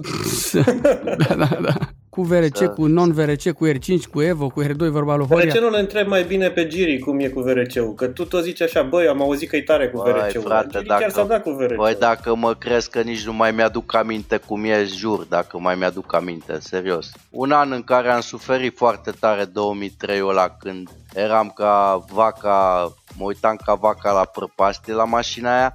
da, da, da. Cu VRC, Să- cu non-VRC, cu R5, cu Evo, cu R2, vorba lui Horia. De ce nu le întreb mai bine pe Giri cum e cu VRC-ul? Că tu tot zici așa, băi, am auzit că e tare cu Băi, VRC-ul. frate, Giri dacă- chiar s-a dat cu VRC-ul. Băi, dacă mă crezi că nici nu mai mi-aduc aminte cum e, jur, dacă mai mi-aduc aminte, serios. Un an în care am suferit foarte tare 2003 ăla când eram ca vaca, mă uitam ca vaca la prăpastie la mașina aia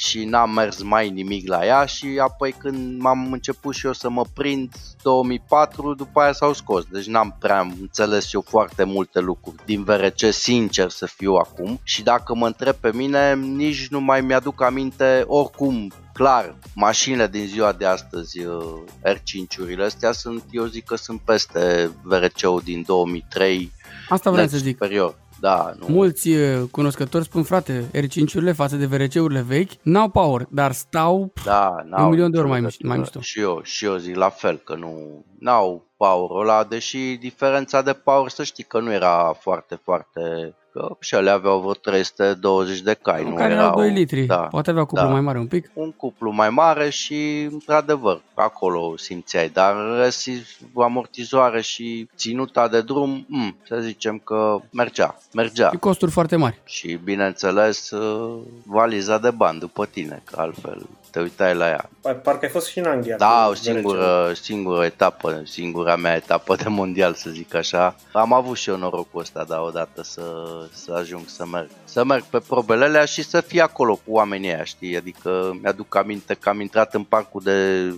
și n-am mers mai nimic la ea și apoi când m-am început și eu să mă prind 2004, după aia s-au scos. Deci n-am prea înțeles eu foarte multe lucruri din VRC, sincer să fiu acum. Și dacă mă întreb pe mine, nici nu mai mi-aduc aminte oricum clar, mașinile din ziua de astăzi, uh, R5-urile astea sunt, eu zic că sunt peste VRC-ul din 2003, Asta vreau deci să zic. superior. Da, nu. Mulți uh, cunoscători spun, frate, R5-urile față de VRC-urile vechi n-au power, dar stau... Da, n-au un milion de nicio ori mai legătură. mișto- mai mișto. Și eu, și eu zic la fel, că nu n-au power ăla, deși diferența de power să știi că nu era foarte, foarte... Că și ele aveau vreo 320 de cai, nu care erau... erau 2 litri. Da, Poate avea cuplu da. mai mare un pic. un cuplu mai mare și, într-adevăr, acolo simțeai, dar în rest, amortizoare și ținuta de drum, m, să zicem că mergea, mergea. Și costuri foarte mari. Și, bineînțeles, uh, valiza de bani după tine, că altfel te uitai la ea. Par- Parcă ai fost și în Anglia. Da, cu o singură, singură etapă, singura mea etapă de mondial, să zic așa. Am avut și eu norocul ăsta, da, odată să, să ajung să merg. Să merg pe probele alea și să fie acolo cu oamenii ăia, știi? Adică mi-aduc aminte că am intrat în parcul de,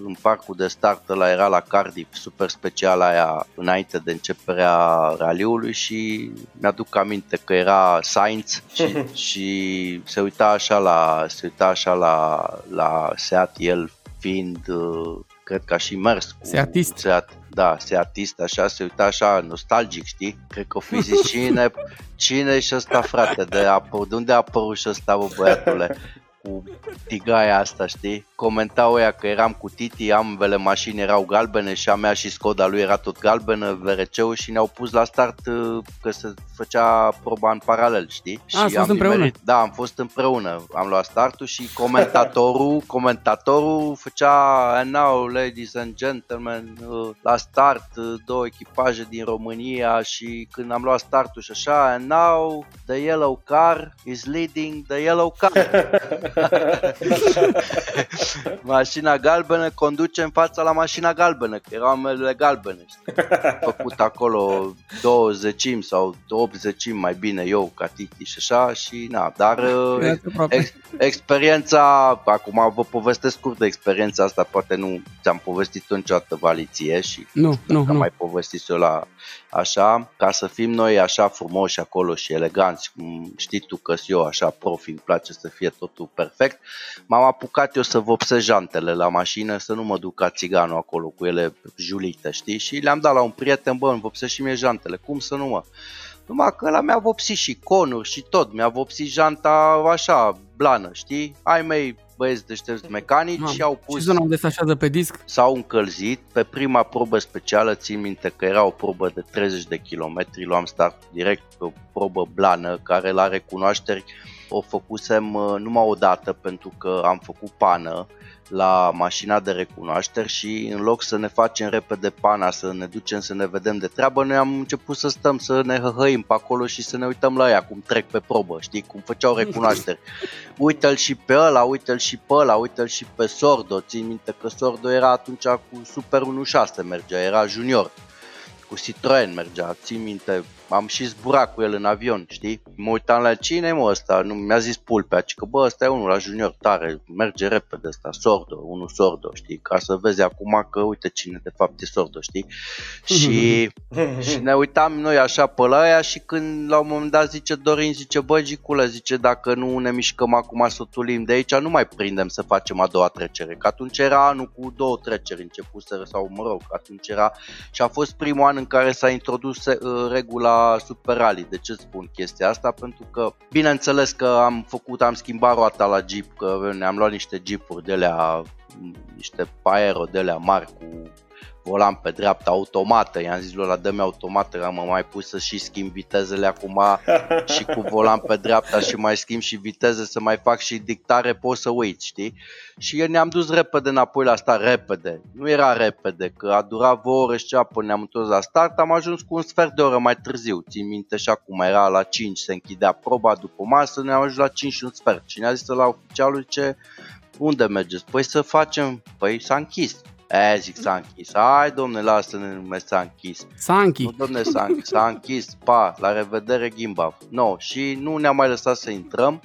în parcul de start, la era la Cardiff, super special aia, înainte de începerea raliului și mi-aduc aminte că era Sainz și, și se uita așa la, se uita așa la, la Seat, el fiind, uh, cred că a și mers cu Seatist. Seat, da, seatist, așa, se uita așa nostalgic, știi? Cred că o fi zis, cine, cine e și ăsta, frate, de, apă, de unde a apărut și ăsta, bă, băiatule? cu tigaia asta, știi? Comentau ea că eram cu Titi, ambele mașini erau galbene și a mea și Skoda lui era tot galbenă, VRC-ul și ne-au pus la start uh, că se făcea proba în paralel, știi? și ați fost am împreună? nimerit- da, am fost împreună. Am luat startul și comentatorul, comentatorul făcea and now, ladies and gentlemen, uh, la start uh, două echipaje din România și când am luat startul și așa, and now the yellow car is leading the yellow car. mașina galbenă conduce în fața la mașina galbenă, că erau amelele galbene. Făcut acolo 20 sau 80 mai bine eu ca Titi și așa și na, dar ex, experiența, acum vă povestesc scurt de experiența asta, poate nu ți-am povestit-o niciodată valiție și nu, nu, nu. mai povestit eu la așa, ca să fim noi așa frumoși acolo și eleganți, cum știi tu că eu așa profi, îmi place să fie totul perfect, m-am apucat eu să vopsesc jantele la mașină, să nu mă duc ca țiganul acolo cu ele julite, știi? Și le-am dat la un prieten, bă, îmi vopsesc și mie jantele, cum să nu mă? Numai că la mi-a vopsit și conuri și tot, mi-a vopsit janta așa, blană, știi? Ai mei băieți deștepți mecanici și au pus... Și zona unde se așează pe disc? S-au încălzit. Pe prima probă specială, țin minte că era o probă de 30 de kilometri, luam start direct pe o probă blană care la recunoașteri o făcusem uh, numai o dată pentru că am făcut pană la mașina de recunoaștere și în loc să ne facem repede pana, să ne ducem să ne vedem de treabă, noi am început să stăm să ne hăhăim pe acolo și să ne uităm la ea, cum trec pe probă, știi, cum făceau recunoașteri. Uite-l și pe ăla, uite-l și pe ăla, uite-l și pe Sordo, țin minte că Sordo era atunci cu Super 1.6 mergea, era junior cu Citroen mergea, țin minte, am și zburat cu el în avion, știi? Mă uitam la cine mă ăsta, nu, mi-a zis pulpea, ci că bă, ăsta e unul la junior tare, merge repede ăsta, sordo, unul sordo, știi? Ca să vezi acum că uite cine de fapt e sordo, știi? și, și ne uitam noi așa pe la aia și când la un moment dat zice Dorin, zice bă, Gicule, zice dacă nu ne mișcăm acum să tulim de aici, nu mai prindem să facem a doua trecere, că atunci era anul cu două treceri începuseră sau mă rog, atunci era și a fost primul an în care s-a introdus uh, regula Super Rally. De ce spun chestia asta? Pentru că, bineînțeles că am făcut, am schimbat roata la Jeep, că ne-am luat niște Jeep-uri de alea, niște Paero de alea mari cu volan pe dreapta automată, i-am zis lui ăla dă-mi automată, că am mai pus să și schimb vitezele acum și cu volan pe dreapta și mai schimb și viteze să mai fac și dictare, poți să uiți, știi? Și ne-am dus repede înapoi la asta, repede. Nu era repede, că a durat vreo oră și cea până ne-am întors la start, am ajuns cu un sfert de oră mai târziu. Țin minte și acum era la 5, se închidea proba după masă, ne-am ajuns la 5 și un sfert. Și ne-a zis la oficialul ce unde mergeți? Păi să facem, păi s-a închis. E, zic, s-a închis. Hai, domne, lasă-ne nume, s-a închis. S-a închis. Nu, domne, s-a închis. S-a închis. Pa, la revedere, Gimba. No, și nu ne-a mai lăsat să intrăm.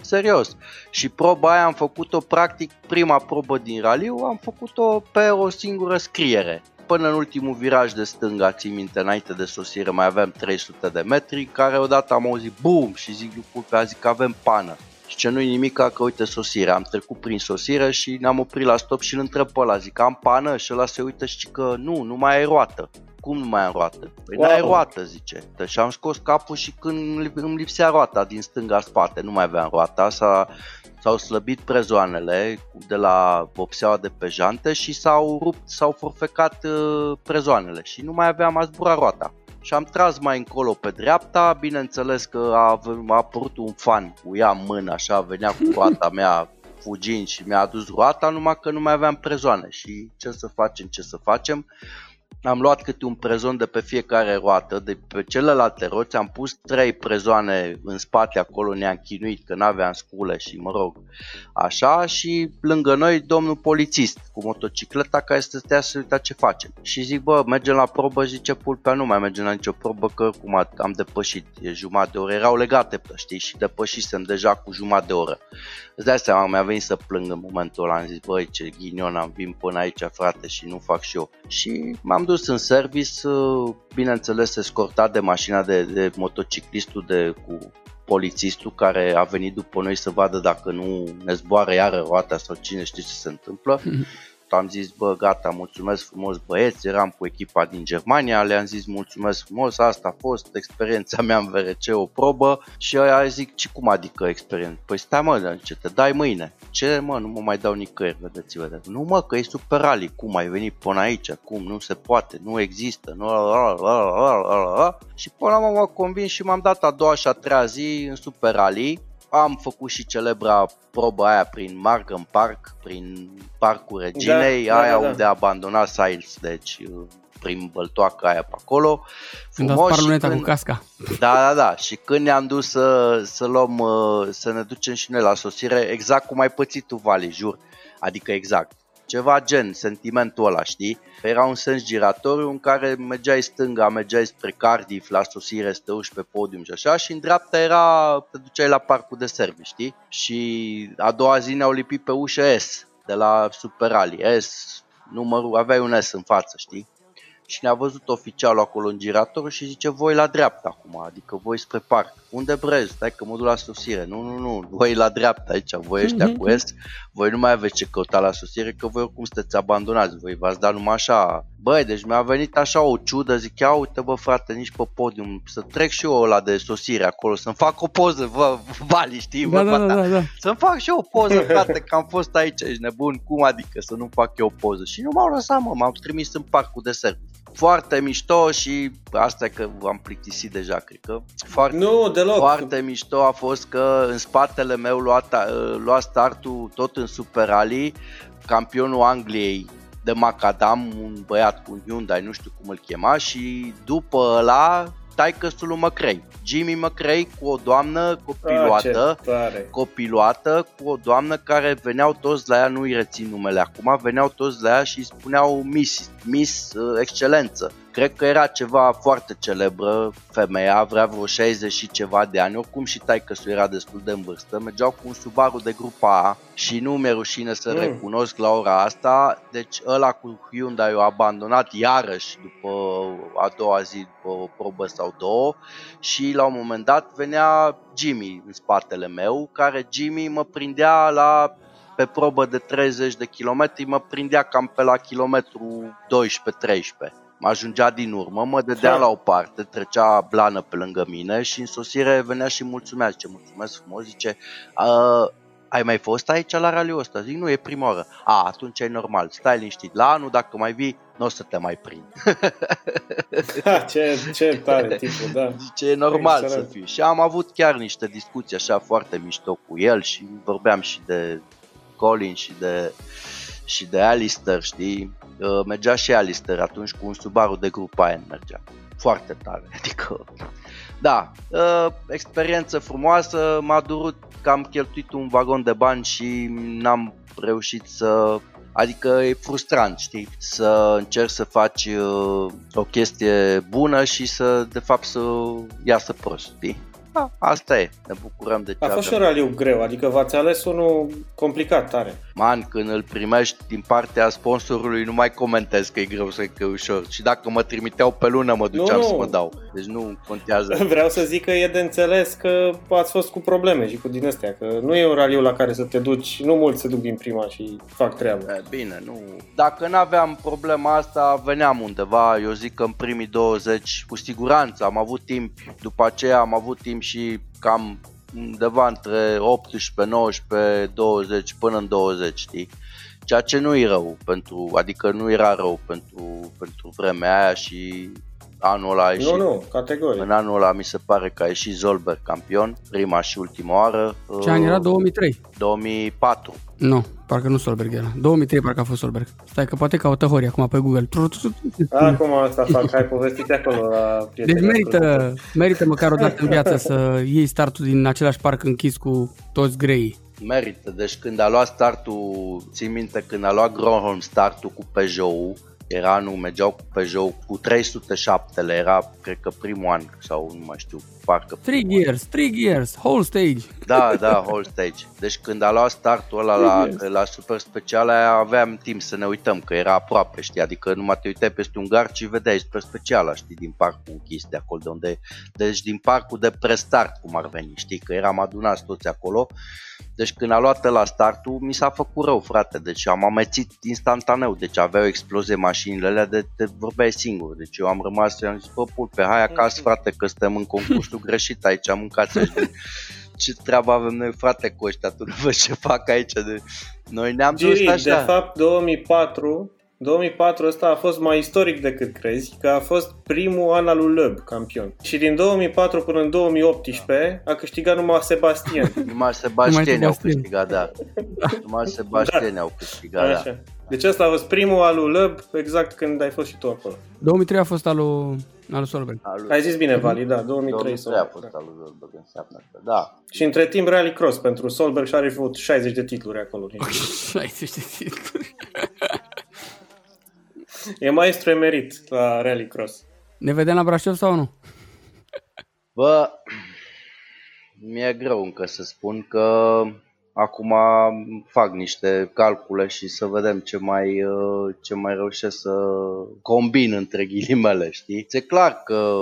Serios. Și proba aia am făcut-o, practic, prima probă din raliu, am făcut-o pe o singură scriere până în ultimul viraj de stânga, țin minte, înainte de sosire, mai aveam 300 de metri, care odată am auzit BUM și zic, pe zic că avem pană. Și ce nu-i nimic, că uite sosire, am trecut prin sosire și ne-am oprit la stop și îl întreb pe ăla, zic, am pană? Și ăla se uită și că nu, nu mai ai roată. Cum nu mai am roată? Păi wow. n-ai roată, zice. Și am scos capul și când îmi lipsea roata din stânga spate, nu mai aveam roata, s-a, s-au slăbit prezoanele de la vopseaua de pe jante și s-au rupt, s-au forfecat uh, prezoanele și nu mai aveam a zbura roata și am tras mai încolo pe dreapta, bineînțeles că a, a apărut un fan cu ea în mână, așa, venea cu roata mea fugind și mi-a adus roata, numai că nu mai aveam prezoane. Și ce să facem, ce să facem am luat câte un prezon de pe fiecare roată, de pe celelalte roți am pus trei prezoane în spate acolo, ne-am chinuit că n-aveam scule și mă rog, așa și lângă noi domnul polițist cu motocicleta care stătea să uita ce facem. Și zic, bă, mergem la probă, zice pulpea, nu mai mergem la nicio probă că cum am depășit, e jumătate de oră, erau legate, știi, și depășisem deja cu jumătate de oră. Îți dai seama, mi-a venit să plâng în momentul ăla, am zis, băi, ce ghinion am, vin până aici, frate, și nu fac și eu. Și m-am dus în service, uh, bineînțeles, escortat de mașina de, de motociclistul de, cu polițistul care a venit după noi să vadă dacă nu ne zboară iară roata sau cine știe ce se întâmplă. Mm-hmm am zis, bă, gata, mulțumesc frumos băieți, eram cu echipa din Germania, le-am zis mulțumesc frumos, asta a fost experiența mea în VRC, o probă și aia zic, ce cum adică experiență? Păi stai mă, ce te dai mâine. Ce mă, nu mă mai dau nicăieri, vedeți, vedeți. Nu mă, că e super rally, cum ai venit până aici, cum, nu se poate, nu există, nu... Și până la m-am convins și m-am dat a doua și a treia zi în super rally am făcut și celebra probă aia prin Markham Park, prin Parcul Reginei, da, da, aia da, da. unde a abandonat Siles, deci prin băltoaca aia pe acolo. Când ați spart luneta când... cu casca. Da, da, da. Și când ne-am dus să, să luăm, uh, să ne ducem și noi la sosire, exact cum ai pățit tu, Vali, jur. Adică exact. Ceva gen, sentimentul ăla, știi? Era un sens giratoriu în care mergeai stânga, mergeai spre Cardiff, la sosire, să te uși pe podium și așa, și în dreapta era, te duceai la parcul de servi, știi? Și a doua zi ne-au lipit pe ușă S, de la Super Rally. S, numărul, aveai un S în față, știi? și ne-a văzut oficialul acolo în girator și zice voi la dreapta acum, adică voi spre parc. Unde brez? Stai că mă duc la susire. Nu, nu, nu, voi la dreapta aici, voi ăștia cu est, voi nu mai aveți ce căuta la susire că voi oricum sunteți abandonați, voi v-ați dat numai așa. Băi, deci mi-a venit așa o ciudă, zic, ia uite bă frate, nici pe podium, să trec și eu ăla de sosire acolo, să-mi fac o poză, vă, vali, știi, da, da, da, da, da. să-mi fac și eu o poză, frate, că am fost aici, ești nebun, cum adică să nu fac eu o poză? Și nu m-au lăsat, mă, m-au trimis în parcul de serv foarte mișto și asta că am plictisit deja, cred că. Foarte, nu, deloc. Foarte mișto a fost că în spatele meu lua, lua startul tot în Super Rally, campionul Angliei de Macadam, un băiat cu un Hyundai, nu știu cum îl chema, și după ăla taică-sul lui McRae. Jimmy McRae cu o doamnă copiloată, ah, copiloată cu o doamnă care veneau toți la ea, nu-i rețin numele acum, veneau toți la ea și îi spuneau Miss, Miss uh, Excelență. Cred că era ceva foarte celebră, femeia, avea vreo 60 și ceva de ani, oricum și taică era destul de în vârstă, mergeau cu un Subaru de grupa A și nu mi-e rușine să mm. recunosc la ora asta, deci ăla cu Hyundai a abandonat iarăși după a doua zi, după o probă sau două și la un moment dat venea Jimmy în spatele meu, care Jimmy mă prindea la pe probă de 30 de kilometri, mă prindea cam pe la kilometru 12-13 mă ajungea din urmă, mă dădea ha. la o parte, trecea blană pe lângă mine și în sosire venea și mulțumea, zice mulțumesc frumos, zice ai mai fost aici la raliul ăsta? Zic, nu, e prima oară. A, atunci e normal, stai liniștit. La anul, dacă mai vii, nu o să te mai prind. Ha, ce, ce tare tipul, da. Zice, e normal Excelent. să fiu. Și am avut chiar niște discuții așa foarte mișto cu el și vorbeam și de Colin și de și de Alistair, știi? Uh, mergea și Alistair atunci cu un Subaru de grupa aia mergea. Foarte tare, adică... Da, uh, experiență frumoasă, m-a durut că am cheltuit un vagon de bani și n-am reușit să Adică e frustrant, știi, să încerci să faci uh, o chestie bună și să, de fapt, să iasă prost, știi? Da, asta e, ne bucurăm de ce A fost și un raliu greu, adică v-ați ales unul complicat tare. Man, când îl primești din partea sponsorului, nu mai comentez că e greu să că e ușor. Și dacă mă trimiteau pe lună, mă duceam nu, să mă dau. Deci nu contează. Vreau să zic că e de înțeles că ați fost cu probleme și cu din astea, că nu e un raliu la care să te duci, nu mulți se duc din prima și fac treaba. E, bine, nu. Dacă nu aveam problema asta, veneam undeva, eu zic că în primii 20, cu siguranță, am avut timp, după aceea am avut timp și cam undeva între 18, 19, 20 până în 20, știi? Ceea ce nu e rău pentru, adică nu era rău pentru, pentru vremea aia și anul ăla a ieșit. Nu, nu, categoric. În anul ăla mi se pare că a ieșit Zolberg campion, prima și ultima oară. Ce an era? 2003? 2004. Nu, parcă nu Solberg era. 2003 parcă a fost Solberg. Stai că poate caută Hori acum pe Google. Acum asta fac, ai povestit acolo la Deci merită, merită măcar o dată în viață să iei startul din același parc închis cu toți greii. Merită, deci când a luat startul, țin minte, când a luat Gronholm startul cu Peugeot, era anul, mergeau cu Peugeot cu 307 era, cred că primul an sau nu mai știu, parcă 3 gears, 3 gears, whole stage. Da, da, whole stage. Deci când a luat startul ăla la, la super special aia aveam timp să ne uităm, că era aproape, știi, adică numai te uitai peste un gard și vedeai super speciala, știi, din parcul închis de acolo, de unde, deci din parcul de prestart, cum ar veni, știi, că eram adunați toți acolo deci când a luat la startul, mi s-a făcut rău, frate. Deci am amețit instantaneu. Deci aveau explozie mașinile alea de te vorbeai singur. Deci eu am rămas și am zis, bă, pe hai acasă, frate, că suntem în concursul greșit aici, mâncați ce treabă avem noi, frate, cu ăștia, tu nu vezi ce fac aici. De... Noi ne-am dus așa. de fapt, 2004 2004 ăsta a fost mai istoric decât crezi, că a fost primul an al lui Löb campion. Și din 2004 până în 2018 a câștigat numai Sebastian. numai Sebastian au câștigat, da. Numai Sebastian da. au câștigat, da. Deci ăsta a fost primul al lui Lăb, exact când ai fost și tu acolo. 2003 a fost al lui, al lui Solberg. Ai zis bine, Vali, da, 2003, 2003 a fost al lui Solberg, înseamnă că da. Și între timp Rally Cross pentru Solberg și are avut 60 de titluri acolo. 60 de titluri. e maestru emerit la Rally Cross. Ne vedem la Brașov sau nu? Bă, mi-e greu încă să spun că acum fac niște calcule și să vedem ce mai, uh, ce mai reușesc să combin între ghilimele, știi? E clar că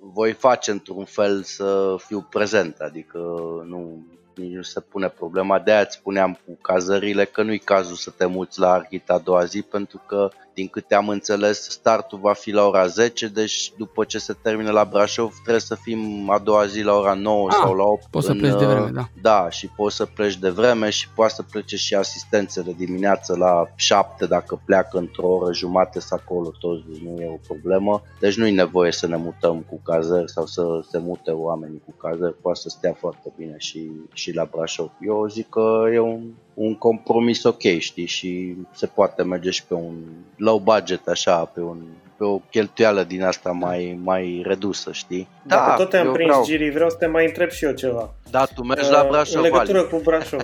voi face într-un fel să fiu prezent, adică nu nici nu se pune problema. De aia îți spuneam cu cazările că nu-i cazul să te muți la Arhit a doua zi, pentru că, din câte am înțeles, startul va fi la ora 10, deci după ce se termină la Brașov trebuie să fim a doua zi la ora 9 ah, sau la 8. Poți să pleci de vreme, da. Da, și poți să pleci de vreme și poate să plece și asistențele dimineață la 7 dacă pleacă într-o oră jumate să acolo toți, deci nu e o problemă. Deci nu e nevoie să ne mutăm cu cazări sau să se mute oamenii cu cazări, poate să stea foarte bine și, și și la Brașov. Eu zic că e un, un compromis ok, știi, și se poate merge și pe un low budget, așa, pe un pe o cheltuială din asta mai, mai redusă, știi? Dacă da, tot te-am prins, vreau. Giri, vreau să te mai întreb și eu ceva. Da, tu mergi uh, la Brașov, În legătură Ali. cu Brașov.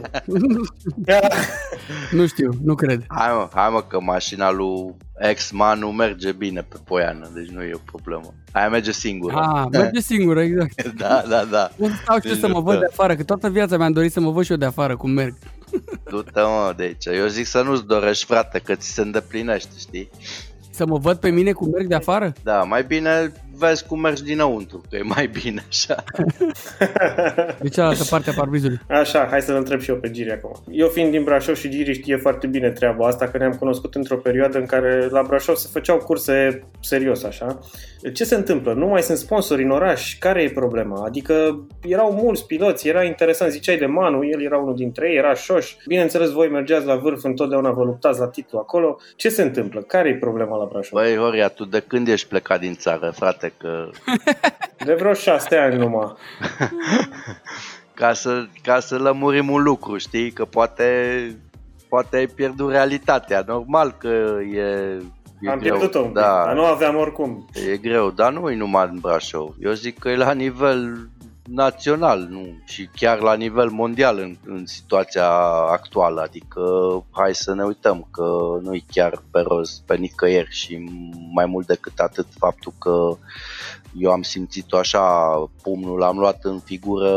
nu știu, nu cred. Hai mă, hai mă că mașina lui ex-manu merge bine pe Poiană, deci nu e o problemă. Aia merge singură. Ah, merge singură, exact. da, da, da. Nu stau și deci să mă văd de afară, că toată viața mi-am dorit să mă văd și eu de afară cum merg. Du-te mă, deci eu zic să nu-ți dorești frate, că ți se îndeplinește, știi? Să mă văd pe mine cum merg de afară? Da, mai bine vezi cum mergi dinăuntru, că e mai bine așa. De cealaltă parte a parbrizului. Așa, hai să-l întreb și eu pe Giri acum. Eu fiind din Brașov și Giri știe foarte bine treaba asta, că ne-am cunoscut într-o perioadă în care la Brașov se făceau curse serios așa. Ce se întâmplă? Nu mai sunt sponsori în oraș? Care e problema? Adică erau mulți piloți, era interesant, ziceai de Manu, el era unul dintre ei, era Șoș. Bineînțeles, voi mergeați la vârf, întotdeauna vă luptați la titlu acolo. Ce se întâmplă? Care e problema la Brașov? Băi, Horia, tu de când ești plecat din țară, frate? Că... De vreo șase ani numai. ca, să, ca să lămurim un lucru, știi? Că poate, poate ai pierdut realitatea. Normal că e E Am pierdut-o da. dar nu aveam oricum. E greu, dar nu e numai în Brașov. Eu zic că e la nivel național nu, și chiar la nivel mondial în, în situația actuală. Adică hai să ne uităm că nu e chiar pe roz pe nicăieri și mai mult decât atât faptul că eu am simțit-o așa, pumnul l-am luat în figură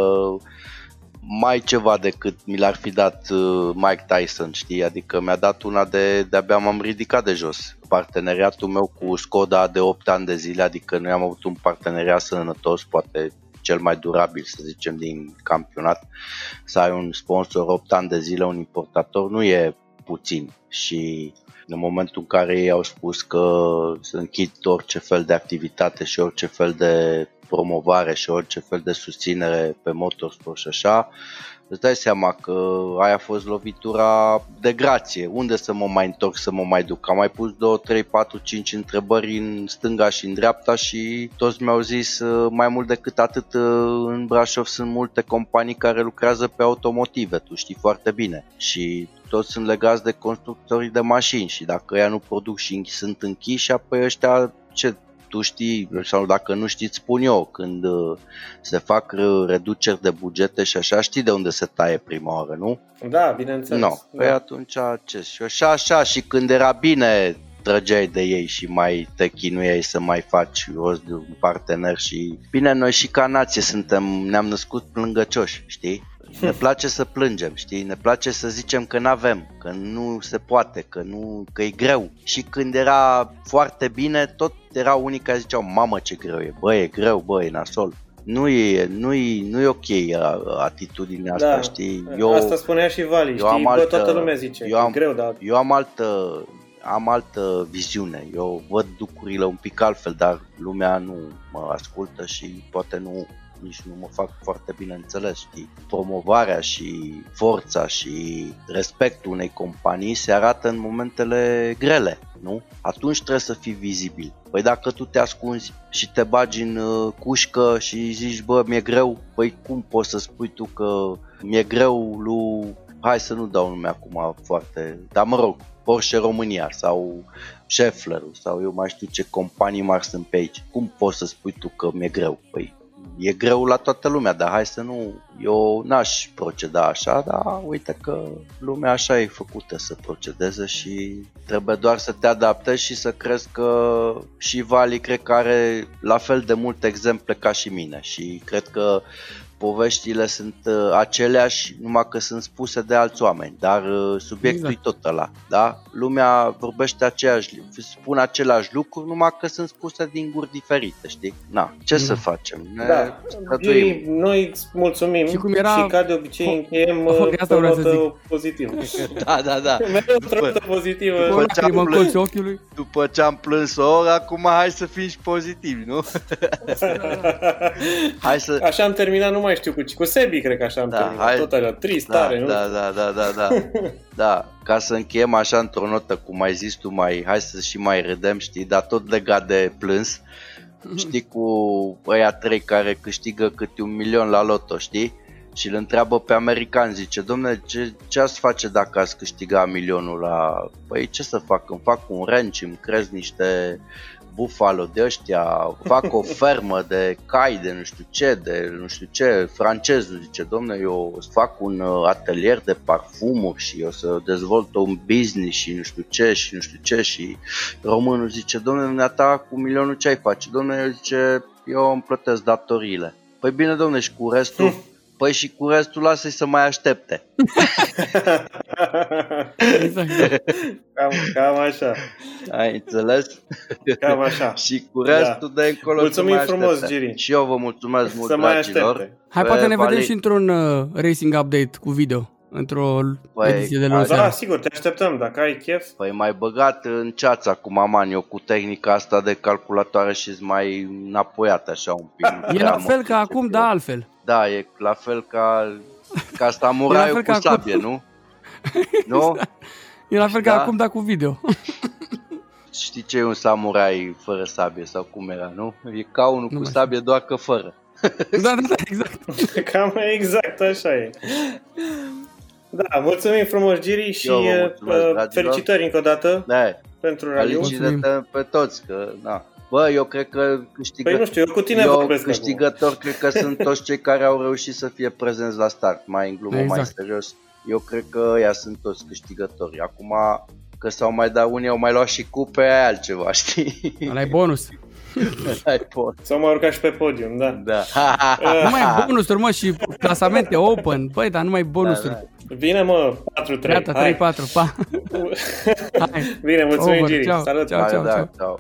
mai ceva decât mi l-ar fi dat uh, Mike Tyson, știi? Adică mi-a dat una de, de-abia m-am ridicat de jos. Parteneriatul meu cu Skoda de 8 ani de zile, adică noi am avut un parteneriat sănătos, poate cel mai durabil, să zicem, din campionat, să ai un sponsor 8 ani de zile, un importator, nu e puțin. Și în momentul în care ei au spus că să închid orice fel de activitate și orice fel de promovare și orice fel de susținere pe motorsport și așa, îți dai seama că aia a fost lovitura de grație. Unde să mă mai întorc, să mă mai duc? Am mai pus 2, 3, 4, 5 întrebări în stânga și în dreapta și toți mi-au zis mai mult decât atât în Brașov sunt multe companii care lucrează pe automotive, tu știi foarte bine. Și toți sunt legați de constructorii de mașini și dacă ea nu produc și sunt închiși, apoi ăștia ce tu știi, sau dacă nu știți, spun eu, când uh, se fac uh, reduceri de bugete și așa, știi de unde se taie prima oară, nu? Da, bineînțeles. Nu, no. da. păi atunci ce? Și așa, așa, și când era bine trăgeai de ei și mai te chinuiai să mai faci rost de un partener și... Bine, noi și ca nație suntem, ne-am născut plângăcioși, știi? Ne place să plângem, știi? Ne place să zicem că nu avem, că nu se poate, că nu, că e greu. Și când era foarte bine, tot era unii care ziceau, mamă ce greu e, bă, e greu, bă, e nasol. Nu e, nu e, nu e ok atitudinea asta, da, știi? Eu, asta spunea și Vali, știi? Am altă, bă, toată lumea zice, eu am, e greu, dar... Eu am altă, am altă viziune. Eu văd lucrurile un pic altfel, dar lumea nu mă ascultă și poate nu nici nu mă fac foarte bine înțeles, știi? Promovarea și forța și respectul unei companii se arată în momentele grele, nu? Atunci trebuie să fii vizibil. Păi dacă tu te ascunzi și te bagi în uh, cușcă și zici, bă, mi-e greu, păi cum poți să spui tu că mi-e greu lui hai să nu dau nume acum foarte, dar mă rog, Porsche România sau Schaeffler sau eu mai știu ce companii mari sunt pe aici. Cum poți să spui tu că mi-e greu? Păi e greu la toată lumea, dar hai să nu, eu n-aș proceda așa, dar uite că lumea așa e făcută să procedeze și trebuie doar să te adaptezi și să crezi că și Vali cred că are la fel de multe exemple ca și mine și cred că poveștile sunt uh, aceleași, numai că sunt spuse de alți oameni, dar uh, subiectul exact. e tot ăla, da? Lumea vorbește aceeași, spune aceleași lucruri, numai că sunt spuse din guri diferite, știi? Na, ce mm. să facem? Ne da. Ei, noi îți mulțumim și, cum era... și ca de obicei încheiem o, uh, o notă pozitivă. da, da, da. Mereu o notă pozitivă. După ce, am plâns, ochiului. după ce am plâns o oră, acum hai să fim și pozitivi, nu? hai să... Așa am terminat numai mai știu cu, cu Sebi, cred că așa am da, terminat. Hai... Tot așa, trist, da, tare, nu? Da, da, da, da, da. da, ca să încheiem așa într-o notă, cum ai zis tu, mai, hai să și mai râdem, știi, dar tot legat de plâns. Știi cu ăia trei care câștigă câte un milion la loto, știi? Și îl întreabă pe american, zice, domne, ce, ce ați face dacă ați câștiga milionul la... Păi ce să fac? Îmi fac un ranch, îmi crez niște Buffalo de ăștia, fac o fermă de cai de nu știu ce, de nu știu ce, francezul zice, domne, eu o să fac un uh, atelier de parfumuri și o să dezvolt un business și nu știu ce și nu știu ce și românul zice, domne, dumneata cu milionul ce ai face? Domne, eu zice, eu îmi plătesc datoriile. Păi bine, domne, și cu restul? Hm. Păi și cu restul lasă-i să mai aștepte. exact. Cam, cam așa. Ai înțeles? Cam așa. și cu restul da. de încolo Mulțumim să mai frumos, aștepte. Giri. Și eu vă mulțumesc mult, să mai dragilor. Hai, poate ne vedem și într-un uh, racing update cu video într-o păi, ediție de luni Da, sigur, te așteptăm, dacă ai chef. Păi mai băgat în ceața cu maman, eu cu tehnica asta de calculatoare și mai înapoiat așa un pic. E la fel ca acum, da altfel. Da, e la fel ca, ca samuraiul cu sabie, acum. nu? nu? E la fel da? ca acum, dar cu video. Știi ce e un samurai fără sabie sau cum era, nu? E ca unul nu cu sabie, doar că fără. Da, da, da, exact. Cam exact așa e. Da, mulțumim frumos, Giri, și mulțumesc, uh, felicitări încă o dată da. pentru raliu. Felicitări pe toți, că da. Bă, eu cred că câștigă... Păi nu știu, eu cu tine eu vorbesc câștigător acum. cred că sunt toți cei care au reușit să fie prezenți la start, mai în glumă, exact. mai serios. Eu cred că ăia sunt toți câștigători. Acum că s-au mai dat unii, au mai luat și cupe, aia altceva, știi? Ăla e bonus. Ai pot. S-au mai urcat și pe podium, da. da. nu mai bonusuri, mă, și clasamente open. Băi, dar nu mai bonusuri. Da, da. Vine, mă, 4-3. Gata, 3-4, pa. Bine, mulțumim, Giri. Ciao, Salut. Ciao, ciao, ciao. ciao.